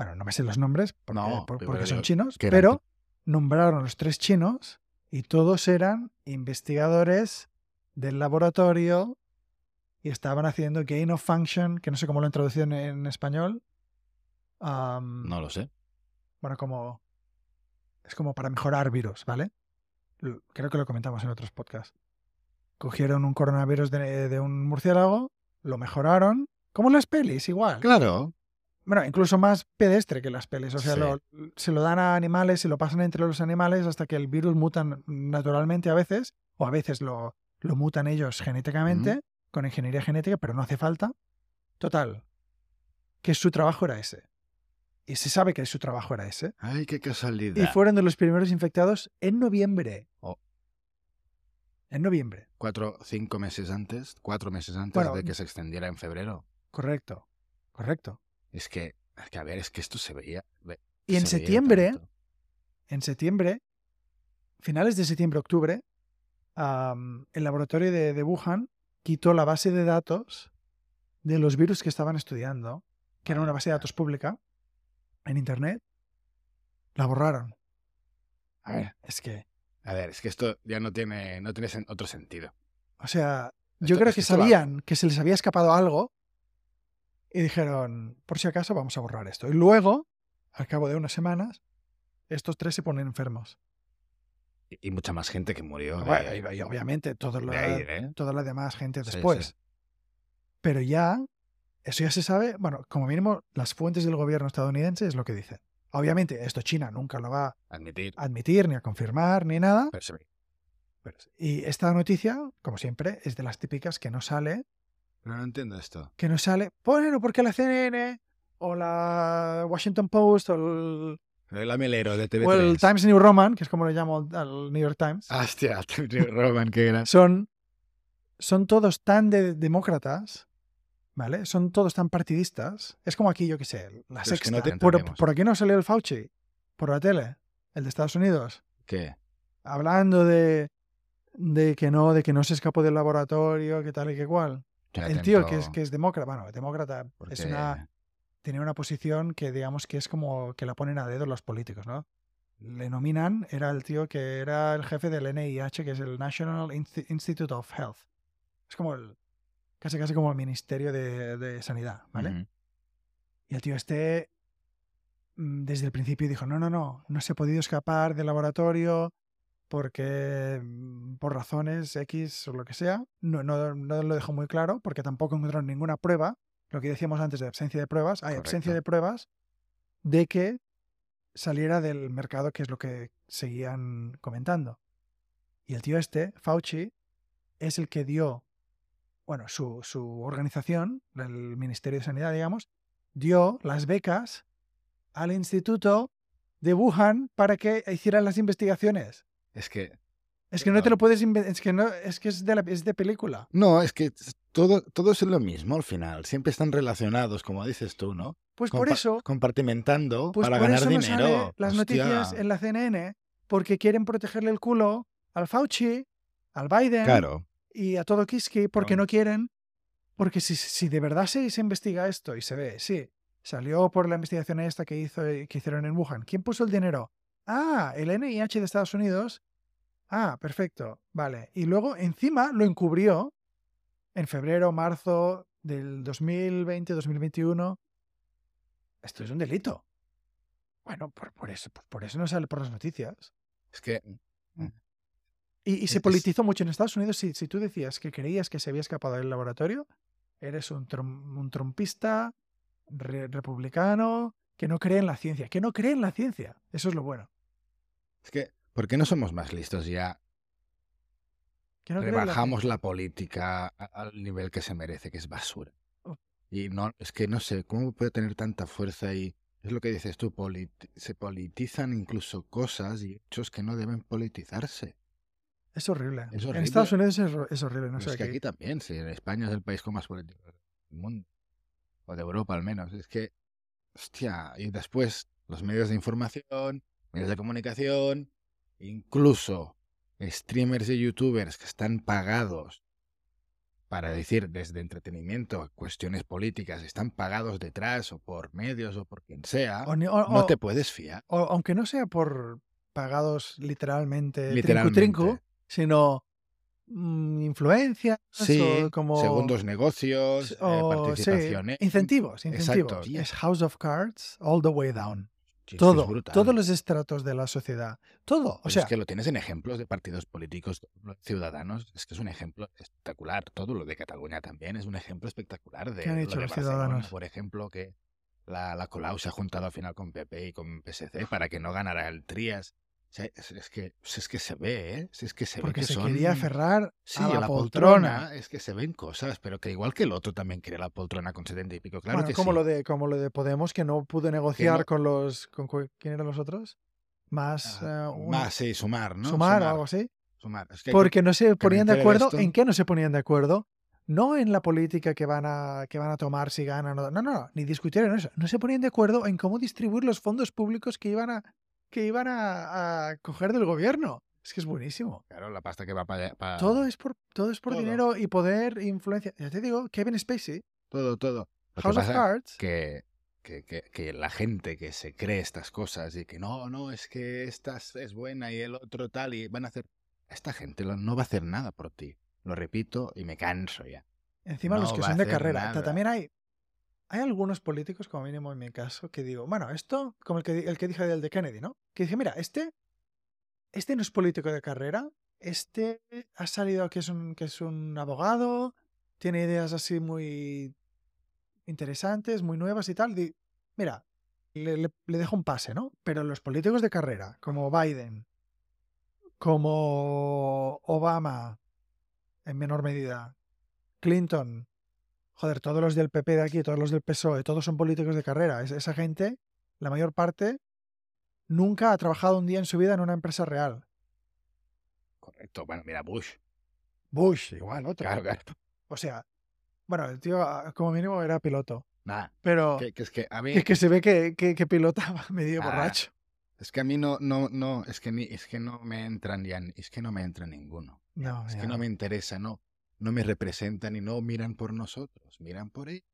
Bueno, no me sé los nombres porque, No, por- pero porque son chinos, pero nombraron los tres chinos y todos eran investigadores del laboratorio y estaban haciendo gain of function, que no sé cómo lo han traducido en, en español. No lo sé. Bueno, como. Es como para mejorar virus, ¿vale? Creo que lo comentamos en otros podcasts. Cogieron un coronavirus de, de un murciélago, lo mejoraron, como en las pelis, igual. Claro. Bueno, incluso más pedestre que las pelis. O sea, Sí. lo- se lo dan a animales, se lo pasan entre los animales hasta que el virus mutan naturalmente a veces, o a veces lo, lo mutan ellos genéticamente, con ingeniería genética, pero no hace falta. Total, que su trabajo era ese. Y se sabe que su trabajo era ese. Ay, qué casualidad. Y fueron de los primeros infectados en noviembre. Oh. En noviembre, Cuatro, cinco meses antes, cuatro meses antes Bueno, de que se extendiera en febrero. correcto. Correcto. Es que, es que a ver, es que esto se veía. ve- Y en veía septiembre, tanto. en septiembre, finales de septiembre, octubre, el laboratorio de, de Wuhan quitó la base de datos de los virus que estaban estudiando, que era una base de datos pública en Internet. La borraron. A ver, es que, A ver, es que esto ya no tiene, no tiene otro sentido. o sea, yo creo que va- sabían que se les había escapado algo y dijeron, por si acaso vamos a borrar esto. Y luego, al cabo de unas semanas, estos tres se ponen enfermos. Y, y mucha más gente que murió. de- Bueno, y, y obviamente ahí, ¿eh? toda la demás gente después. sí. Pero ya, eso ya se sabe, bueno, como mínimo las fuentes del gobierno estadounidense es lo que dicen. Obviamente esto China nunca lo va Admitir. a admitir, ni a confirmar, ni nada. Pero- y esta noticia, como siempre, es de las típicas que no sale, Pero no entiendo esto. que no sale, bueno, porque la CNN o la Washington Post o el, El amelero de TV3. o el Times New Roman, que es como lo llamo al New York Times, Hostia, Roman, qué gran. son, son todos tan de- demócratas, ¿vale? Son todos tan partidistas. Es como aquí, yo qué sé, la es que sexta. no te por, por aquí no salió el Fauci, por la tele, el de Estados Unidos, ¿Qué? hablando de, de que no, de que no se escapó del laboratorio, que tal y que cual. El tío que es, que es demócrata, bueno, demócrata es porque- una, tiene una posición que digamos que es como que la ponen a dedo los políticos, ¿no? Le nominan, era el tío que era el jefe del NIH, que es el National Insti- Institute of Health. Es como el, casi casi como el Ministerio de, de Sanidad, ¿vale? Y el tío este, mm, desde el principio dijo, no, no, no, no se ha podido escapar del laboratorio porque mm, por razones X o lo que sea, no, no, no lo dejó muy claro porque tampoco encontraron ninguna prueba, lo que decíamos antes de ausencia de pruebas, hay Correcto. de pruebas de que saliera del mercado, que es lo que seguían comentando. Y el tío este, Fauci, es el que dio, bueno, su, su organización, el Ministerio de Sanidad, digamos, dio las becas al Instituto de Wuhan para que hicieran las investigaciones. Es que. Es que no te lo puedes inventar, es que no, es que es de, la- es de película. No, es que todo, todo es lo mismo al final. Siempre están relacionados, como dices tú, ¿no? Pues por eso, Compartimentando pues para por ganar eso no dinero. sale las Hostia. noticias en la CNN, porque quieren protegerle el culo al Fauci, al Biden Claro. y a todo Kiski, porque Claro. no quieren, porque si, si de verdad se, se investiga esto y se ve, sí, salió por la investigación esta que, hizo, que hicieron en Wuhan, ¿quién puso el dinero? Ah, el NIH de Estados Unidos. Ah, perfecto, vale. Y luego encima lo encubrió en febrero, marzo del 2020, 2021. Esto es un delito. Bueno, por, por eso, por, por eso no sale por las noticias. Es que. Y, y Es- se es- politizó mucho en Estados Unidos. Si, si tú decías que creías que se había escapado del laboratorio, eres un, trom- un trompista re- republicano que no cree en la ciencia. Que no cree en la ciencia. Eso es lo bueno. Es que. ¿Por qué no somos más listos ya? Que no cree en la Rebajamos la política al nivel que se merece, que es basura. Oh. Y no, es que no sé, ¿cómo puede tener tanta fuerza y es lo que dices tú, se politizan incluso cosas y hechos que no deben politizarse. Es horrible. Es En horrible. Estados Unidos es, hor- es horrible. No Pero sé es que aquí. aquí también, sí, en España es el país con más políticos del mundo. O de Europa al menos. Es que, hostia, y después los medios de información, medios de comunicación, incluso streamers y youtubers que están pagados para decir desde entretenimiento a cuestiones políticas, están pagados detrás o por medios o por quien sea, O no te puedes fiar. o- aunque no sea por pagados literalmente, Literalmente. trincu trincu, sino influencias Sí, o como segundos negocios, eh, o, sí, incentivos, Exacto. Es House of Cards all the way down. Sí, es Todo, todos los estratos de la sociedad, todo. O Pero sea, es que lo tienes en ejemplos de partidos políticos ciudadanos. Es que es un ejemplo espectacular. Todo lo de Cataluña también es un ejemplo espectacular de ¿Qué han lo hecho de los ciudadanos? Por ejemplo, que la, la Colau se ha juntado al final con PP y con PSC para que no ganara el Trias. Es, que, es que se ve, ¿eh? Es que se porque ve que se son... quería aferrar Sí, a la, la poltrona. poltrona. Es que se ven cosas, pero que igual que el otro también quería la poltrona con 70 y pico. Claro bueno, que como sí. lo de como lo de Podemos que no pudo negociar no- con los con quién eran los otros más Ah, eh, un- Más, sí, sumar, ¿no? sumar o algo así Sumar. Es que hay que- porque no se ponían de acuerdo esto. en qué no se ponían de acuerdo no en la política que van a que van a tomar si ganan o no no no ni discutieron eso no se ponían de acuerdo en cómo distribuir los fondos públicos que iban a que iban a, a coger del gobierno es que es buenísimo Claro, la pasta que va para... todo es por todo es por Todo. dinero y poder e influencia ya te digo Kevin Spacey Todo, todo. Lo House of Cards que, que, que, que la gente que se cree estas cosas y que no, no, es que esta es buena y el otro tal y van a hacer... Esta gente no va a hacer nada por ti. Lo repito y me canso ya. Encima los que son de carrera. Nada. También hay, hay algunos políticos, como mínimo en mi caso, que digo, bueno, esto, como el que, el que dije del de Kennedy, ¿no? Que dije, mira, este, este no es político de carrera, este ha salido que es un, que es un abogado, tiene ideas así muy interesantes, muy nuevas y tal. Mira, le, le- le dejo un pase, ¿no? Pero los políticos de carrera, como Biden, como Obama, en menor medida, Clinton, joder, todos los del PP de aquí, todos los del PSOE, todos son políticos de carrera. Es- esa gente, la mayor parte, nunca ha trabajado un día en su vida en una empresa real. Correcto. Bueno, mira, Bush. Bush, igual, otro. Claro, claro. O sea, Bueno, el tío ah, como mínimo era piloto. Nada. Pero Que, que es que a mí. que, que se ve que, que, que pilotaba medio Ah, borracho. Es que a mí no, no, no, es que ni, es que no me entran ya, es que no me entra ninguno. No, Es ya. que no me interesa, no, no me representan y no miran por nosotros, miran por ellos.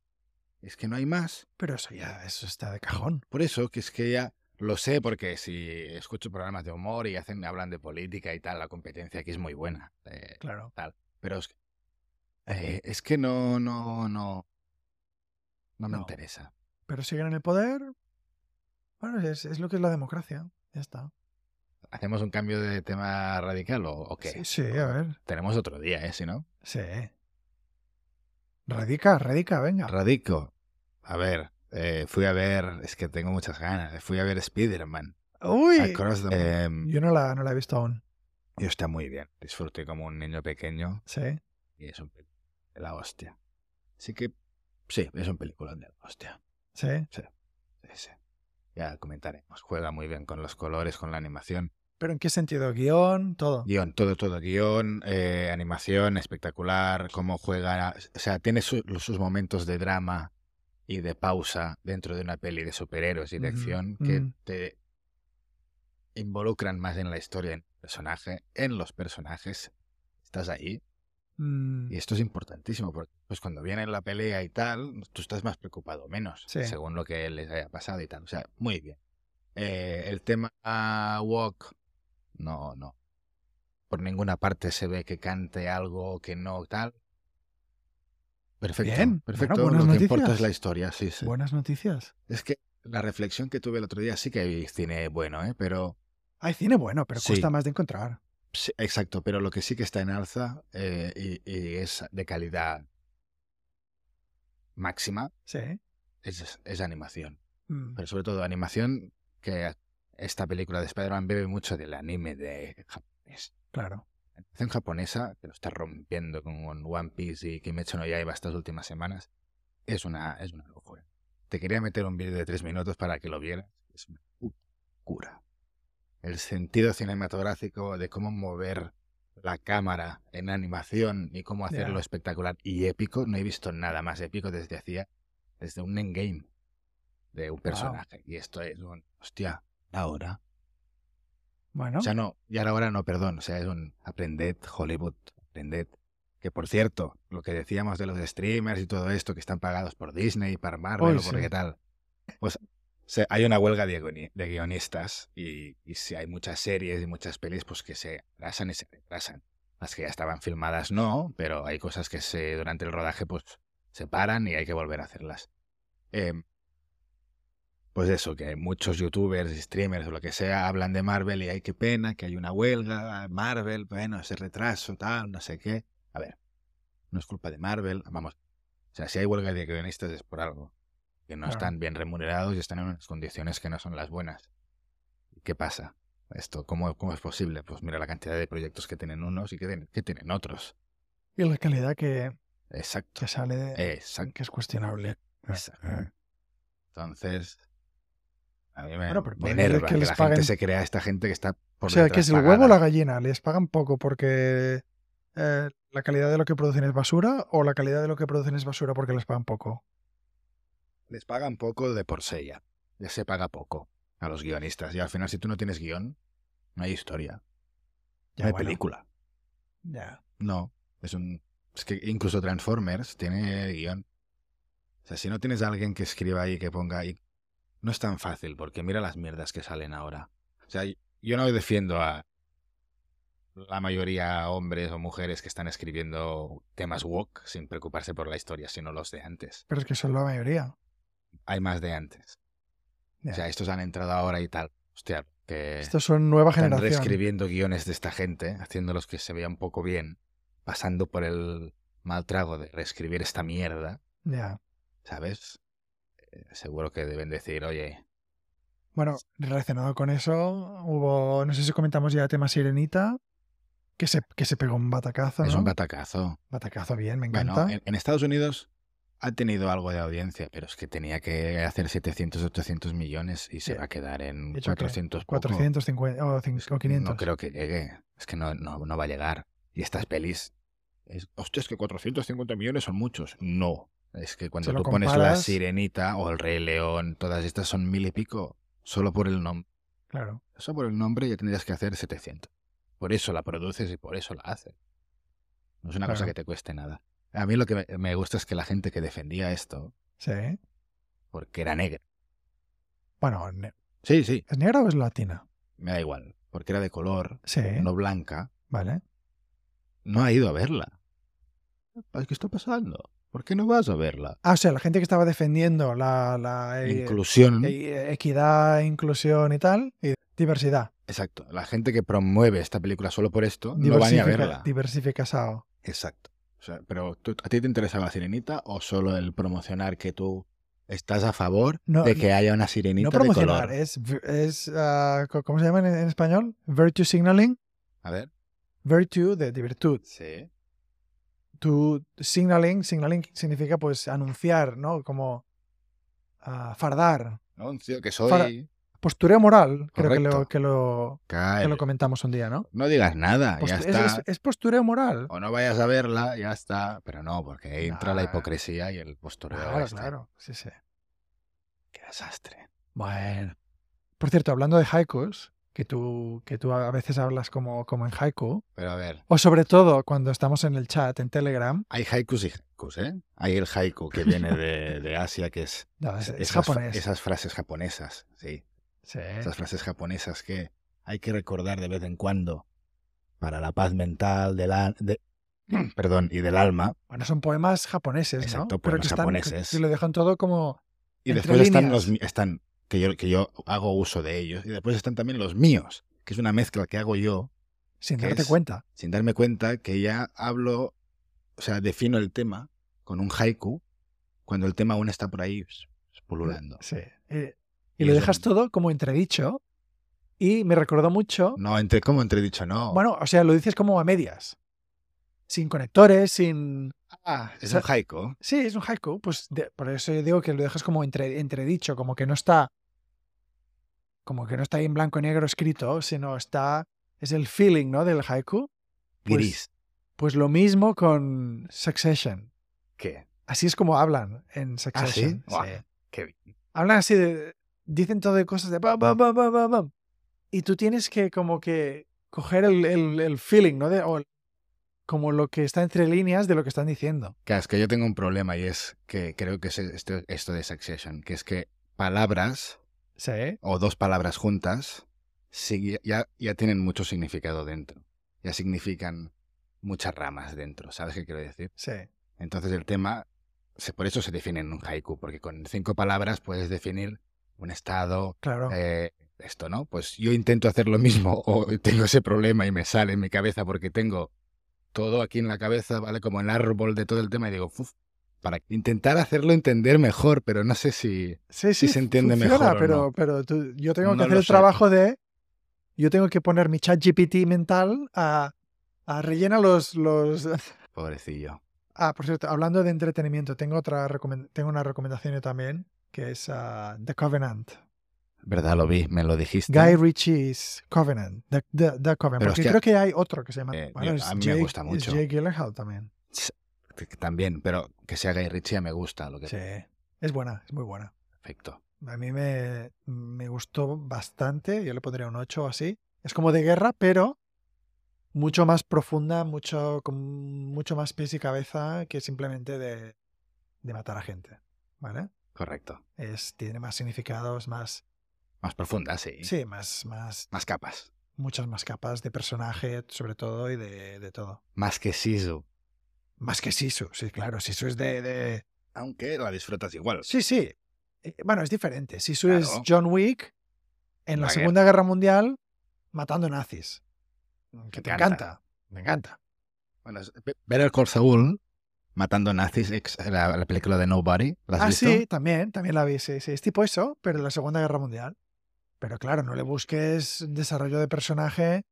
Es que no hay más. Pero eso ya, eso está de cajón. Por eso que es que ya lo sé, porque si escucho programas de humor y hacen, hablan de política y tal, la competencia aquí es muy buena. eh, Claro. pero es, eh, es que no, no, no, no me No. interesa. Pero siguen en el poder. Bueno, es, es lo que es la democracia. Ya está. ¿Hacemos un cambio de tema radical o, o qué? Sí, sí, a ver. Tenemos otro día, ¿eh? Si no. Sí. Radica, radica, venga. Radico. A ver, eh, fui a ver, es que tengo muchas ganas, fui a ver Spider-Man. Uy. The- em, Yo no la, no la he visto aún. y está muy bien. Disfruté como un niño pequeño Sí. y es un de la hostia. Así que, sí, es un película de la hostia. Sí. Sí, sí. Ya comentaremos. Juega muy bien con los colores, con la animación. ¿Pero en qué sentido? ¿Guión? Todo. Guión, todo, todo. Guión, eh, animación, espectacular. Cómo juega. O sea, tiene su- sus momentos de drama y de pausa dentro de una peli de superhéroes y de acción que te involucran más en la historia, en el personaje, en los personajes. Estás ahí. Mm, Y esto es importantísimo porque pues cuando viene la pelea y tal, tú estás más preocupado o menos, Sí. según lo que les haya pasado y tal. O sea, muy bien. Eh, el tema Walk, no, no. Por ninguna parte se ve que cante algo que no tal. Perfecto. Bien, perfecto. lo que importa es la historia, sí, sí. Buenas noticias. Es que la reflexión que tuve el otro día sí que hay cine bueno, ¿eh? Pero Hay cine bueno, pero Sí. cuesta más de encontrar. Sí, exacto, pero lo que sí que está en alza eh, y, y es de calidad máxima Sí. es, es animación. Mm, Pero sobre todo animación que esta película de Spider-Man bebe mucho del anime de japonés. claro. La animación japonesa, que lo está rompiendo con One Piece y Kimetsu no Yaiba estas últimas semanas, es una, es una locura. Te quería meter un vídeo de tres minutos para que lo vieras. Es una locura. El sentido cinematográfico de cómo mover la cámara en animación y cómo hacerlo espectacular y épico, no he visto nada más épico desde hacía, desde un endgame de un personaje. Y esto es un, hostia, ahora. Bueno. O sea, no, ya ahora no, perdón. O sea, es un aprended Hollywood, aprended. Que por cierto, lo que decíamos de los streamers y todo esto que están pagados por Disney, para Marvel Uy, o por sí. qué tal. Pues hay una huelga de, guioni- de guionistas y, y si hay muchas series y muchas pelis pues que se atrasan y se retrasan. Las que ya estaban filmadas no, pero hay cosas que se durante el rodaje pues se paran y hay que volver a hacerlas. Em, pues eso, que muchos youtubers, streamers o lo que sea hablan de Marvel y hay qué pena, que hay una huelga, Marvel, bueno, ese retraso, tal, no sé qué. A ver, no es culpa de Marvel, vamos. O sea, si hay huelga de guionistas es por algo. Que no Claro. están bien remunerados y están en unas condiciones que no son las buenas. ¿Qué pasa? Esto, ¿cómo, cómo es posible? Pues mira la cantidad de proyectos que tienen unos y que tienen, que tienen otros. Y la calidad que, Exacto. que sale de, Exacto. que es cuestionable. Exacto. Entonces, a mí me, Bueno, pero me enerva que que, les la paguen- gente se crea esta gente que está por o sea, que es el huevo o la gallina. Les pagan poco porque eh, la calidad de lo que producen es basura o la calidad de lo que producen es basura porque les pagan poco. Les pagan poco de por sí ya. Ya se paga poco a los guionistas. Y al final, si tú no tienes guion, no hay historia. Ya, no hay bueno, película. Ya. No. Es un. Es que incluso Transformers tiene guion. O sea, si no tienes a alguien que escriba ahí, que ponga ahí. No es tan fácil, porque mira las mierdas que salen ahora. O sea, yo no defiendo a la mayoría hombres o mujeres que están escribiendo temas woke sin preocuparse por la historia, sino los de antes. Pero es que son la mayoría. Hay más de antes. O sea, estos han entrado ahora y tal. Hostia, que Estos son nueva están generación. reescribiendo guiones de esta gente, haciéndolos que se vean un poco bien, pasando por el mal trago de reescribir esta mierda, Ya. ¿sabes? Eh, seguro que deben decir, oye, Bueno, relacionado con eso, hubo, no sé si comentamos ya el tema Sirenita, que se, que se pegó un batacazo, es ¿no? un batacazo. Batacazo bien, me Bueno, encanta. en, en Estados Unidos ha tenido algo de audiencia, pero es que tenía que hacer 700, 800 millones y se Sí. va a quedar en ¿Y eso qué? 400 poco. 450 o, cin- Es o que 500. No creo que llegue. Es que no, no, no va a llegar. Y estas pelis es que 450 millones son muchos. No. Es que cuando tú pones la sirenita o el Rey León, todas estas son mil y pico, solo por el nombre. Claro. Eso por el nombre ya tendrías que hacer 700. Por eso la produces y por eso la haces. No es una cosa que te cueste nada. A mí lo que me- me gusta es que la gente que defendía esto, Sí. porque era negra. Bueno, ne- Sí, sí, ¿es negra o es latina? me da igual. Porque era de color, Sí. no blanca, Vale. no ha ido a verla. ¿Qué está pasando? ¿Por qué no vas a verla? Ah, o sea, la gente que estaba defendiendo la, la eh, Inclusión. eh, equidad, inclusión y tal, y diversidad. Exacto. La gente que promueve esta película solo por esto no va ni a Diversifica- verla. diversificación. Exacto. O sea, pero ¿tú- ¿a ti te interesa la sirenita o solo el promocionar que tú estás a favor No, de que haya una sirenita No de promocionar, color? es, es co- ¿cómo se llama en, en español? Virtue signaling. A ver. Virtue de, de virtud. Sí. Tu signaling, signaling significa pues anunciar, ¿no? Como ah, fardar. Anuncio que soy. Para- Postureo moral, creo que lo, que, lo, que lo comentamos un día, ¿no? No digas nada, ya es, está. es- es postureo moral. O no vayas a verla, ya está. Pero no, porque ahí entra la hipocresía y el postureo. Claro, este. claro. Sí, sí. Qué desastre. Bueno. Por cierto, hablando de haikus, que tú, que tú a veces hablas como, como en haiku, Pero a ver, o sobre todo cuando estamos en el chat, en Telegram, hay haikus y haikus, ¿eh? Hay el haiku que viene de, de Asia, que es, no, es, es esas, japonés. esas frases japonesas, sí. Sí. Esas frases japonesas que hay que recordar de vez en cuando para la paz mental del al- de, perdón, y del alma. Bueno, son poemas japoneses, Exacto, ¿no? poemas que están, japoneses. Y lo dejan todo como... Y Entre después están los están que yo, que yo hago uso de ellos. Y después están también los míos, que es una mezcla que hago yo sin ¿Qué darte es? cuenta. sin darme cuenta que ya hablo, o sea, defino el tema con un haiku cuando el tema aún está por ahí pululando. Sí. Eh, y Y lo dejas todo como entredicho. Y me recordó mucho... No, entre, como entredicho, no. Bueno, o sea, lo dices como a medias. Sin conectores, sin... Ah, es o sea, un haiku. Sí, es un haiku. Pues de- por eso yo digo que lo dejas como entre, entredicho, como que no está... Como que no está ahí en blanco y negro escrito, sino está... Es el feeling, ¿no? Del haiku. Pues- Gris. Pues lo mismo con Succession. ¿Qué? Así es como hablan en ¿Ah, sí? Succession. Sí. qué bien. Hablan así de. Dicen todo de cosas de. Bam, bam, bam. Y tú tienes que, como que, coger el, el- el feeling, ¿no? De, o como lo que está entre líneas de lo que están diciendo. Claro, es que yo tengo un problema y es que creo que es esto, esto de Succession, que es que palabras Sí. o dos palabras juntas sí, ya, ya tienen mucho significado dentro. Ya significan muchas ramas dentro, ¿sabes qué quiero decir? Sí. Entonces el tema, se- por eso se define en un haiku, porque con cinco palabras puedes definir un estado, Claro. eh, esto, ¿no? Pues yo intento hacer lo mismo o tengo ese problema y me sale en mi cabeza porque tengo todo aquí en la cabeza, ¿vale? Como el árbol de todo el tema y digo, para intentar hacerlo entender mejor, pero no sé si... sí, sí. se entiende funciona, mejor o pero, no. pero tú- yo tengo que No hacer el sé. trabajo de. Yo tengo que poner mi chat GPT mental a, a rellena los, los. Pobrecillo. Ah, por cierto, hablando de entretenimiento, tengo otra tengo una recomendación yo también, que es ah, The Covenant. ¿Verdad? Lo vi, me lo dijiste. Guy Ritchie's Covenant. The, The- The Covenant. Pero porque creo que hay otro que se llama. Eh, bueno, a mí me Jake- gusta mucho. Jake Gyllenhaal también. También, pero que sea Guy Ritchie me gusta lo que Sí. Es buena, es muy buena. Perfecto. A mí me, me gustó bastante. Yo le pondría un 8 o así. Es como de guerra, pero mucho más profunda, mucho, con mucho más pies y cabeza que simplemente de, de matar a gente. ¿Vale? Correcto. Es, tiene más significados, más. Más profunda, sí. Sí, más, más. Más capas. Muchas más capas de personaje, sobre todo, y de, de todo. Más que Sisu. Más que Sisu, sí, claro. Sisu es de. de... Aunque la disfrutas igual. Sí, sí. Eh, Bueno, es diferente. Sisu Claro. es John Wick en la La Segunda Guerra Mundial matando nazis. Que te encanta. encanta. Me encanta. Bueno, Be- Better Call Saul, matando nazis, la, la película de Nobody. ¿La has Ah, visto? sí, también, también la vi. Sí, sí. Es tipo eso, pero en la Segunda Guerra Mundial. Pero claro, no le busques desarrollo de personaje,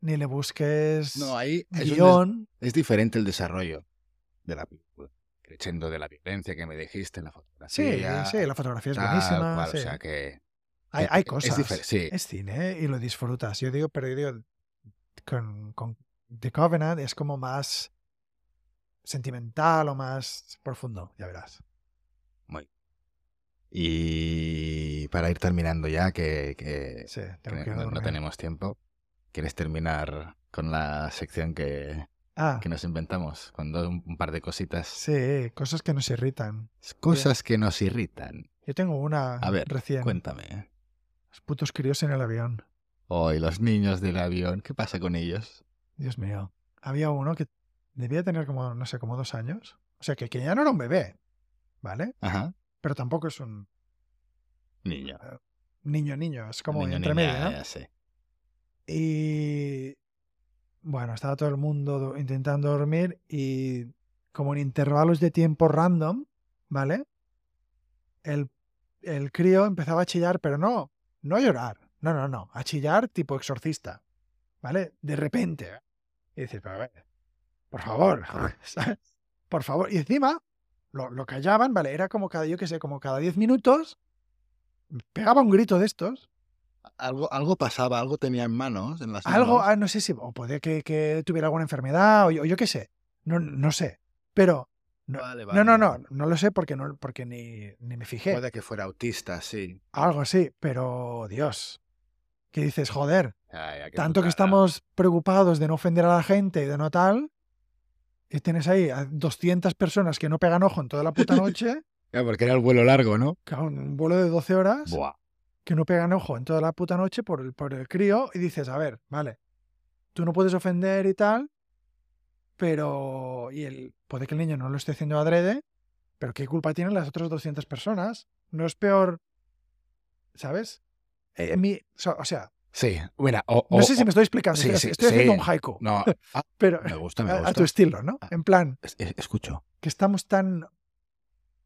ni le busques No, ahí es, guion. es diferente el desarrollo de la película. Creciendo de la violencia que me dijiste, la Sí, fotografía. sí, la fotografía es tal buenísima. cual, sí. O sea que. hay, hay cosas. sí. es cine y lo disfrutas. Yo digo, pero yo digo, con, con The Covenant es como más sentimental o más profundo, ya verás. Y para ir terminando ya, que, Sí, no, tenemos tiempo, ¿quieres terminar con la sección que, Ah, que nos inventamos? Con dos- un, par de cositas. sí, cosas que nos irritan. Cosas que nos irritan. Yo tengo una A ver, recién. Cuéntame. Los putos críos en el avión. Hoy los niños del avión, ¿qué pasa con ellos? Dios mío. Había uno que debía tener como, no sé, como dos años. O sea, que, que ya no era un bebé, ¿vale? Ajá. Pero tampoco es un Niño. niño niño, es como Niño, entre niña, medio, ¿no? ya sé. Y bueno, estaba todo el mundo do- intentando dormir y como en intervalos de tiempo random, ¿vale? El, el crío empezaba a chillar, pero no, no a llorar, no, no, no, a chillar tipo exorcista, ¿vale? De repente. Y dices, pero a ver, por favor, ¿sabes? por favor. Y encima lo, lo callaban, ¿vale? Era como cada, yo qué sé, como cada 10 minutos, pegaba un grito de estos Algo, algo pasaba, algo tenía en manos, en las Algo, manos. ah, no sé si, o puede que, que tuviera alguna enfermedad, o yo, qué sé, no, no sé, pero no, Vale, no, vale, no, no, no lo sé porque, no, porque ni, ni me fijé, Puede que fuera autista, sí. algo así, pero Dios, que dices, joder, Ay, qué tanto que estamos preocupados de no ofender a la gente y de no tal, y tienes ahí a 200 personas que no pegan ojo en toda la puta noche, Claro, porque era el vuelo largo, ¿no? claro, un vuelo de 12 horas, Buah. que no pegan ojo en toda la puta noche por el, por el crío y dices, a ver, vale, tú no puedes ofender y tal, pero y el, puede que el niño no lo esté haciendo adrede, pero ¿qué culpa tienen las otras 200 personas? No es peor, ¿sabes? Eh, en mi, o sea, Sí, mira, o, no o- sé si me estoy explicando, sí, estoy, sí, estoy haciendo un haiku, No, pero me gusta, me a, a gusta. tu estilo, ¿no? Ah. En plan, Es- es- escucho. que estamos tan...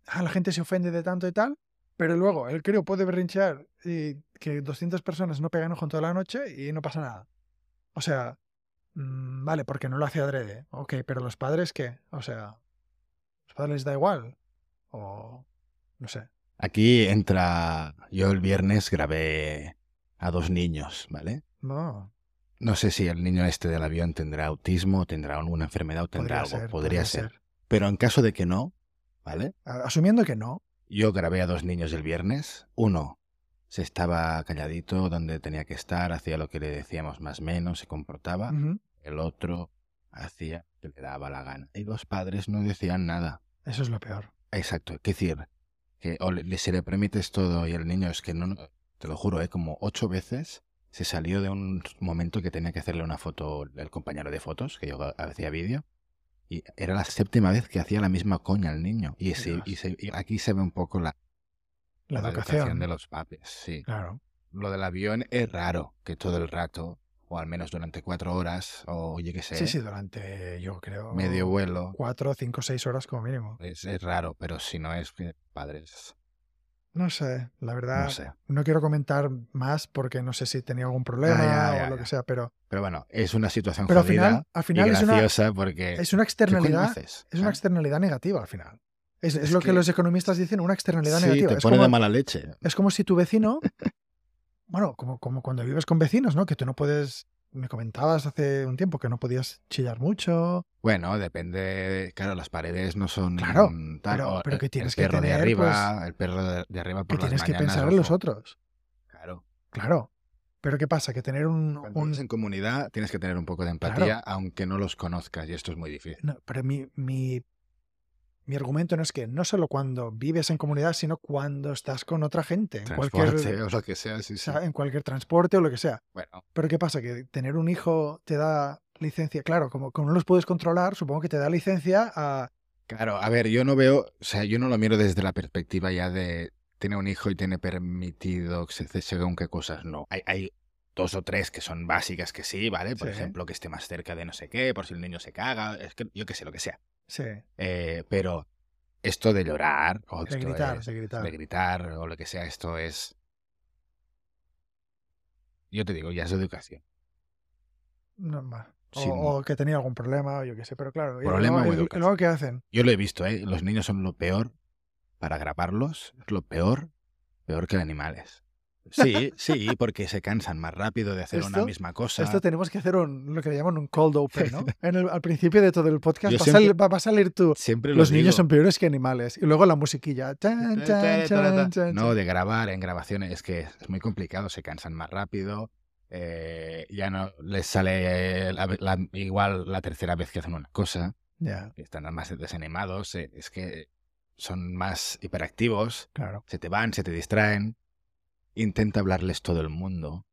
Ah, la gente se ofende de tanto y tal, pero luego el crío puede berrinchear y que 200 personas no pegan ojo en toda la noche y no pasa nada. O sea, mm, vale, porque no lo hace adrede. Ok, pero los padres, ¿qué? O sea, ¿los padres les da igual? O... no sé. Aquí entra. Yo el viernes grabé a dos niños, ¿vale? No, No sé si el niño este del avión tendrá autismo, tendrá alguna enfermedad o tendrá podría algo. ser. podría, ser. Pero en caso de que no, ¿vale? Asumiendo que no. Yo grabé a dos niños el viernes. Uno se estaba calladito donde tenía que estar, hacía lo que le decíamos más o menos, se comportaba. El otro hacía que le daba la gana. Y los padres no decían nada. Eso es lo peor. Exacto. Es decir, que o le, se le permites todo y el niño es que no, te lo juro, ¿eh? como ocho veces se salió de un momento que tenía que hacerle una foto el compañero de fotos, que yo hacía vídeo, y era la séptima vez que hacía la misma coña al niño. Y, se- Dios. y se- y aquí se ve un poco la, La, la educación. de los papes. Sí. Claro. Lo del avión es raro que todo el rato, o al menos durante cuatro horas, o yo qué sé, Sí, sí, durante, yo creo, medio vuelo, cuatro, cinco, seis horas como mínimo. es, es raro, pero si no es que padres, No sé, la verdad. no sé. No quiero comentar más porque no sé si tenía algún problema ya, ya, o lo ya. que sea, pero, Pero bueno, es una situación pero al final, al final y es una, porque... es una ¿qué coño externalidad, es una ¿sabes? externalidad negativa al final. Es, es Es lo que, que- los economistas dicen, una externalidad Sí, negativa. te es, pone como, de mala leche. es como si tu vecino, bueno, como, como cuando vives con vecinos, ¿no? Que tú no puedes, me comentabas hace un tiempo que no podías chillar mucho. Bueno, depende, claro, las paredes no son Claro, tal, pero- pero que tienes el que perro de tener, arriba, el perro de, de arriba Que por las tienes que pensar en los otros. Claro. Claro. Pero ¿qué pasa? Que tener un... Un- en comunidad tienes que tener un poco de empatía, aunque no los conozcas, y esto es muy difícil. No, pero mi, mi, mi argumento no es que no solo cuando vives en comunidad, sino cuando estás con otra gente, en Transporte cualquier, o lo que sea, sí, sí. en cualquier transporte o lo que sea. Bueno, Pero ¿qué pasa? Que tener un hijo te da licencia, claro, como, como no los puedes controlar, supongo que te da licencia a... claro, a ver, yo no veo, o sea, yo no lo miro desde la perspectiva ya de tiene un hijo y tiene permitido que se hace según qué cosas. No, hay, hay dos o tres que son básicas que sí, ¿vale? Por Sí. ejemplo, que esté más cerca de no sé qué, por si el niño se caga, es que yo qué sé, lo que sea. Sí, Eh, pero esto de llorar, o de gritar, es- de gritar. de gritar o lo que sea, esto es. Yo te digo, ya es educación. O, que tenía algún problema, o yo qué sé, pero claro. Problema o luego ¿qué hacen? Yo lo he visto, ¿eh? Los niños son lo peor para grabarlos, es lo peor, peor que animales. Sí, sí, porque se cansan más rápido de hacer una misma cosa. Esto tenemos que hacer un, lo que le llaman un cold open, ¿no? En el- al principio de todo el podcast va, a siempre- salir, va- va a salir tú. Siempre lo Los niños digo. son peores que animales. Y luego la musiquilla. Chan, chan, chan, No, de grabar en grabaciones es que es muy complicado, se cansan más rápido, eh, ya no les sale la- la- igual la tercera vez que hacen una cosa, que están más desanimados, eh, es que son más hiperactivos, claro. se te van, se te distraen, intenta hablarles todo el mundo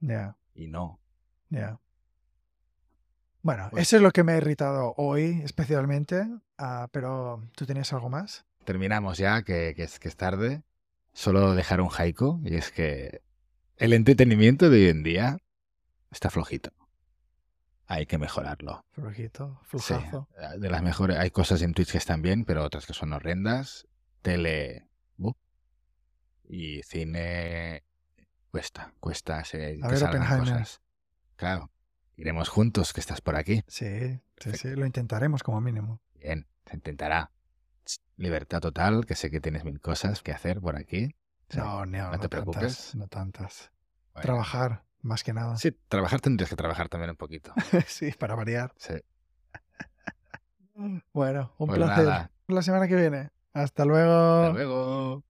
Ya, y no. ya. Bueno, Pues- eso es lo que me ha irritado hoy especialmente. ah, pero, ¿tú tenías algo más? Terminamos ya, que, que es, que es tarde. Solo dejar un haiku, y es que el entretenimiento de hoy en día está flojito. Hay que mejorarlo. Flojito, Sí, flojazo. de las mejores. Hay cosas en Twitch que están bien, pero otras que son horrendas. Tele. Y cine. Cuesta, cuesta se, A que ver, salgan cosas. Claro. Iremos juntos, que estás por aquí. Sí, sí, sí, lo intentaremos como mínimo. Bien, se intentará. Libertad total, que sé que tienes mil cosas que hacer por aquí. No, no, no no te tantas, preocupes. no tantas. Bueno, Trabajar, más que nada. Sí, trabajar tendrías que trabajar también un poquito. sí, para variar. Sí. Bueno, un Pues placer. nada. La semana que viene. Hasta luego. Hasta luego.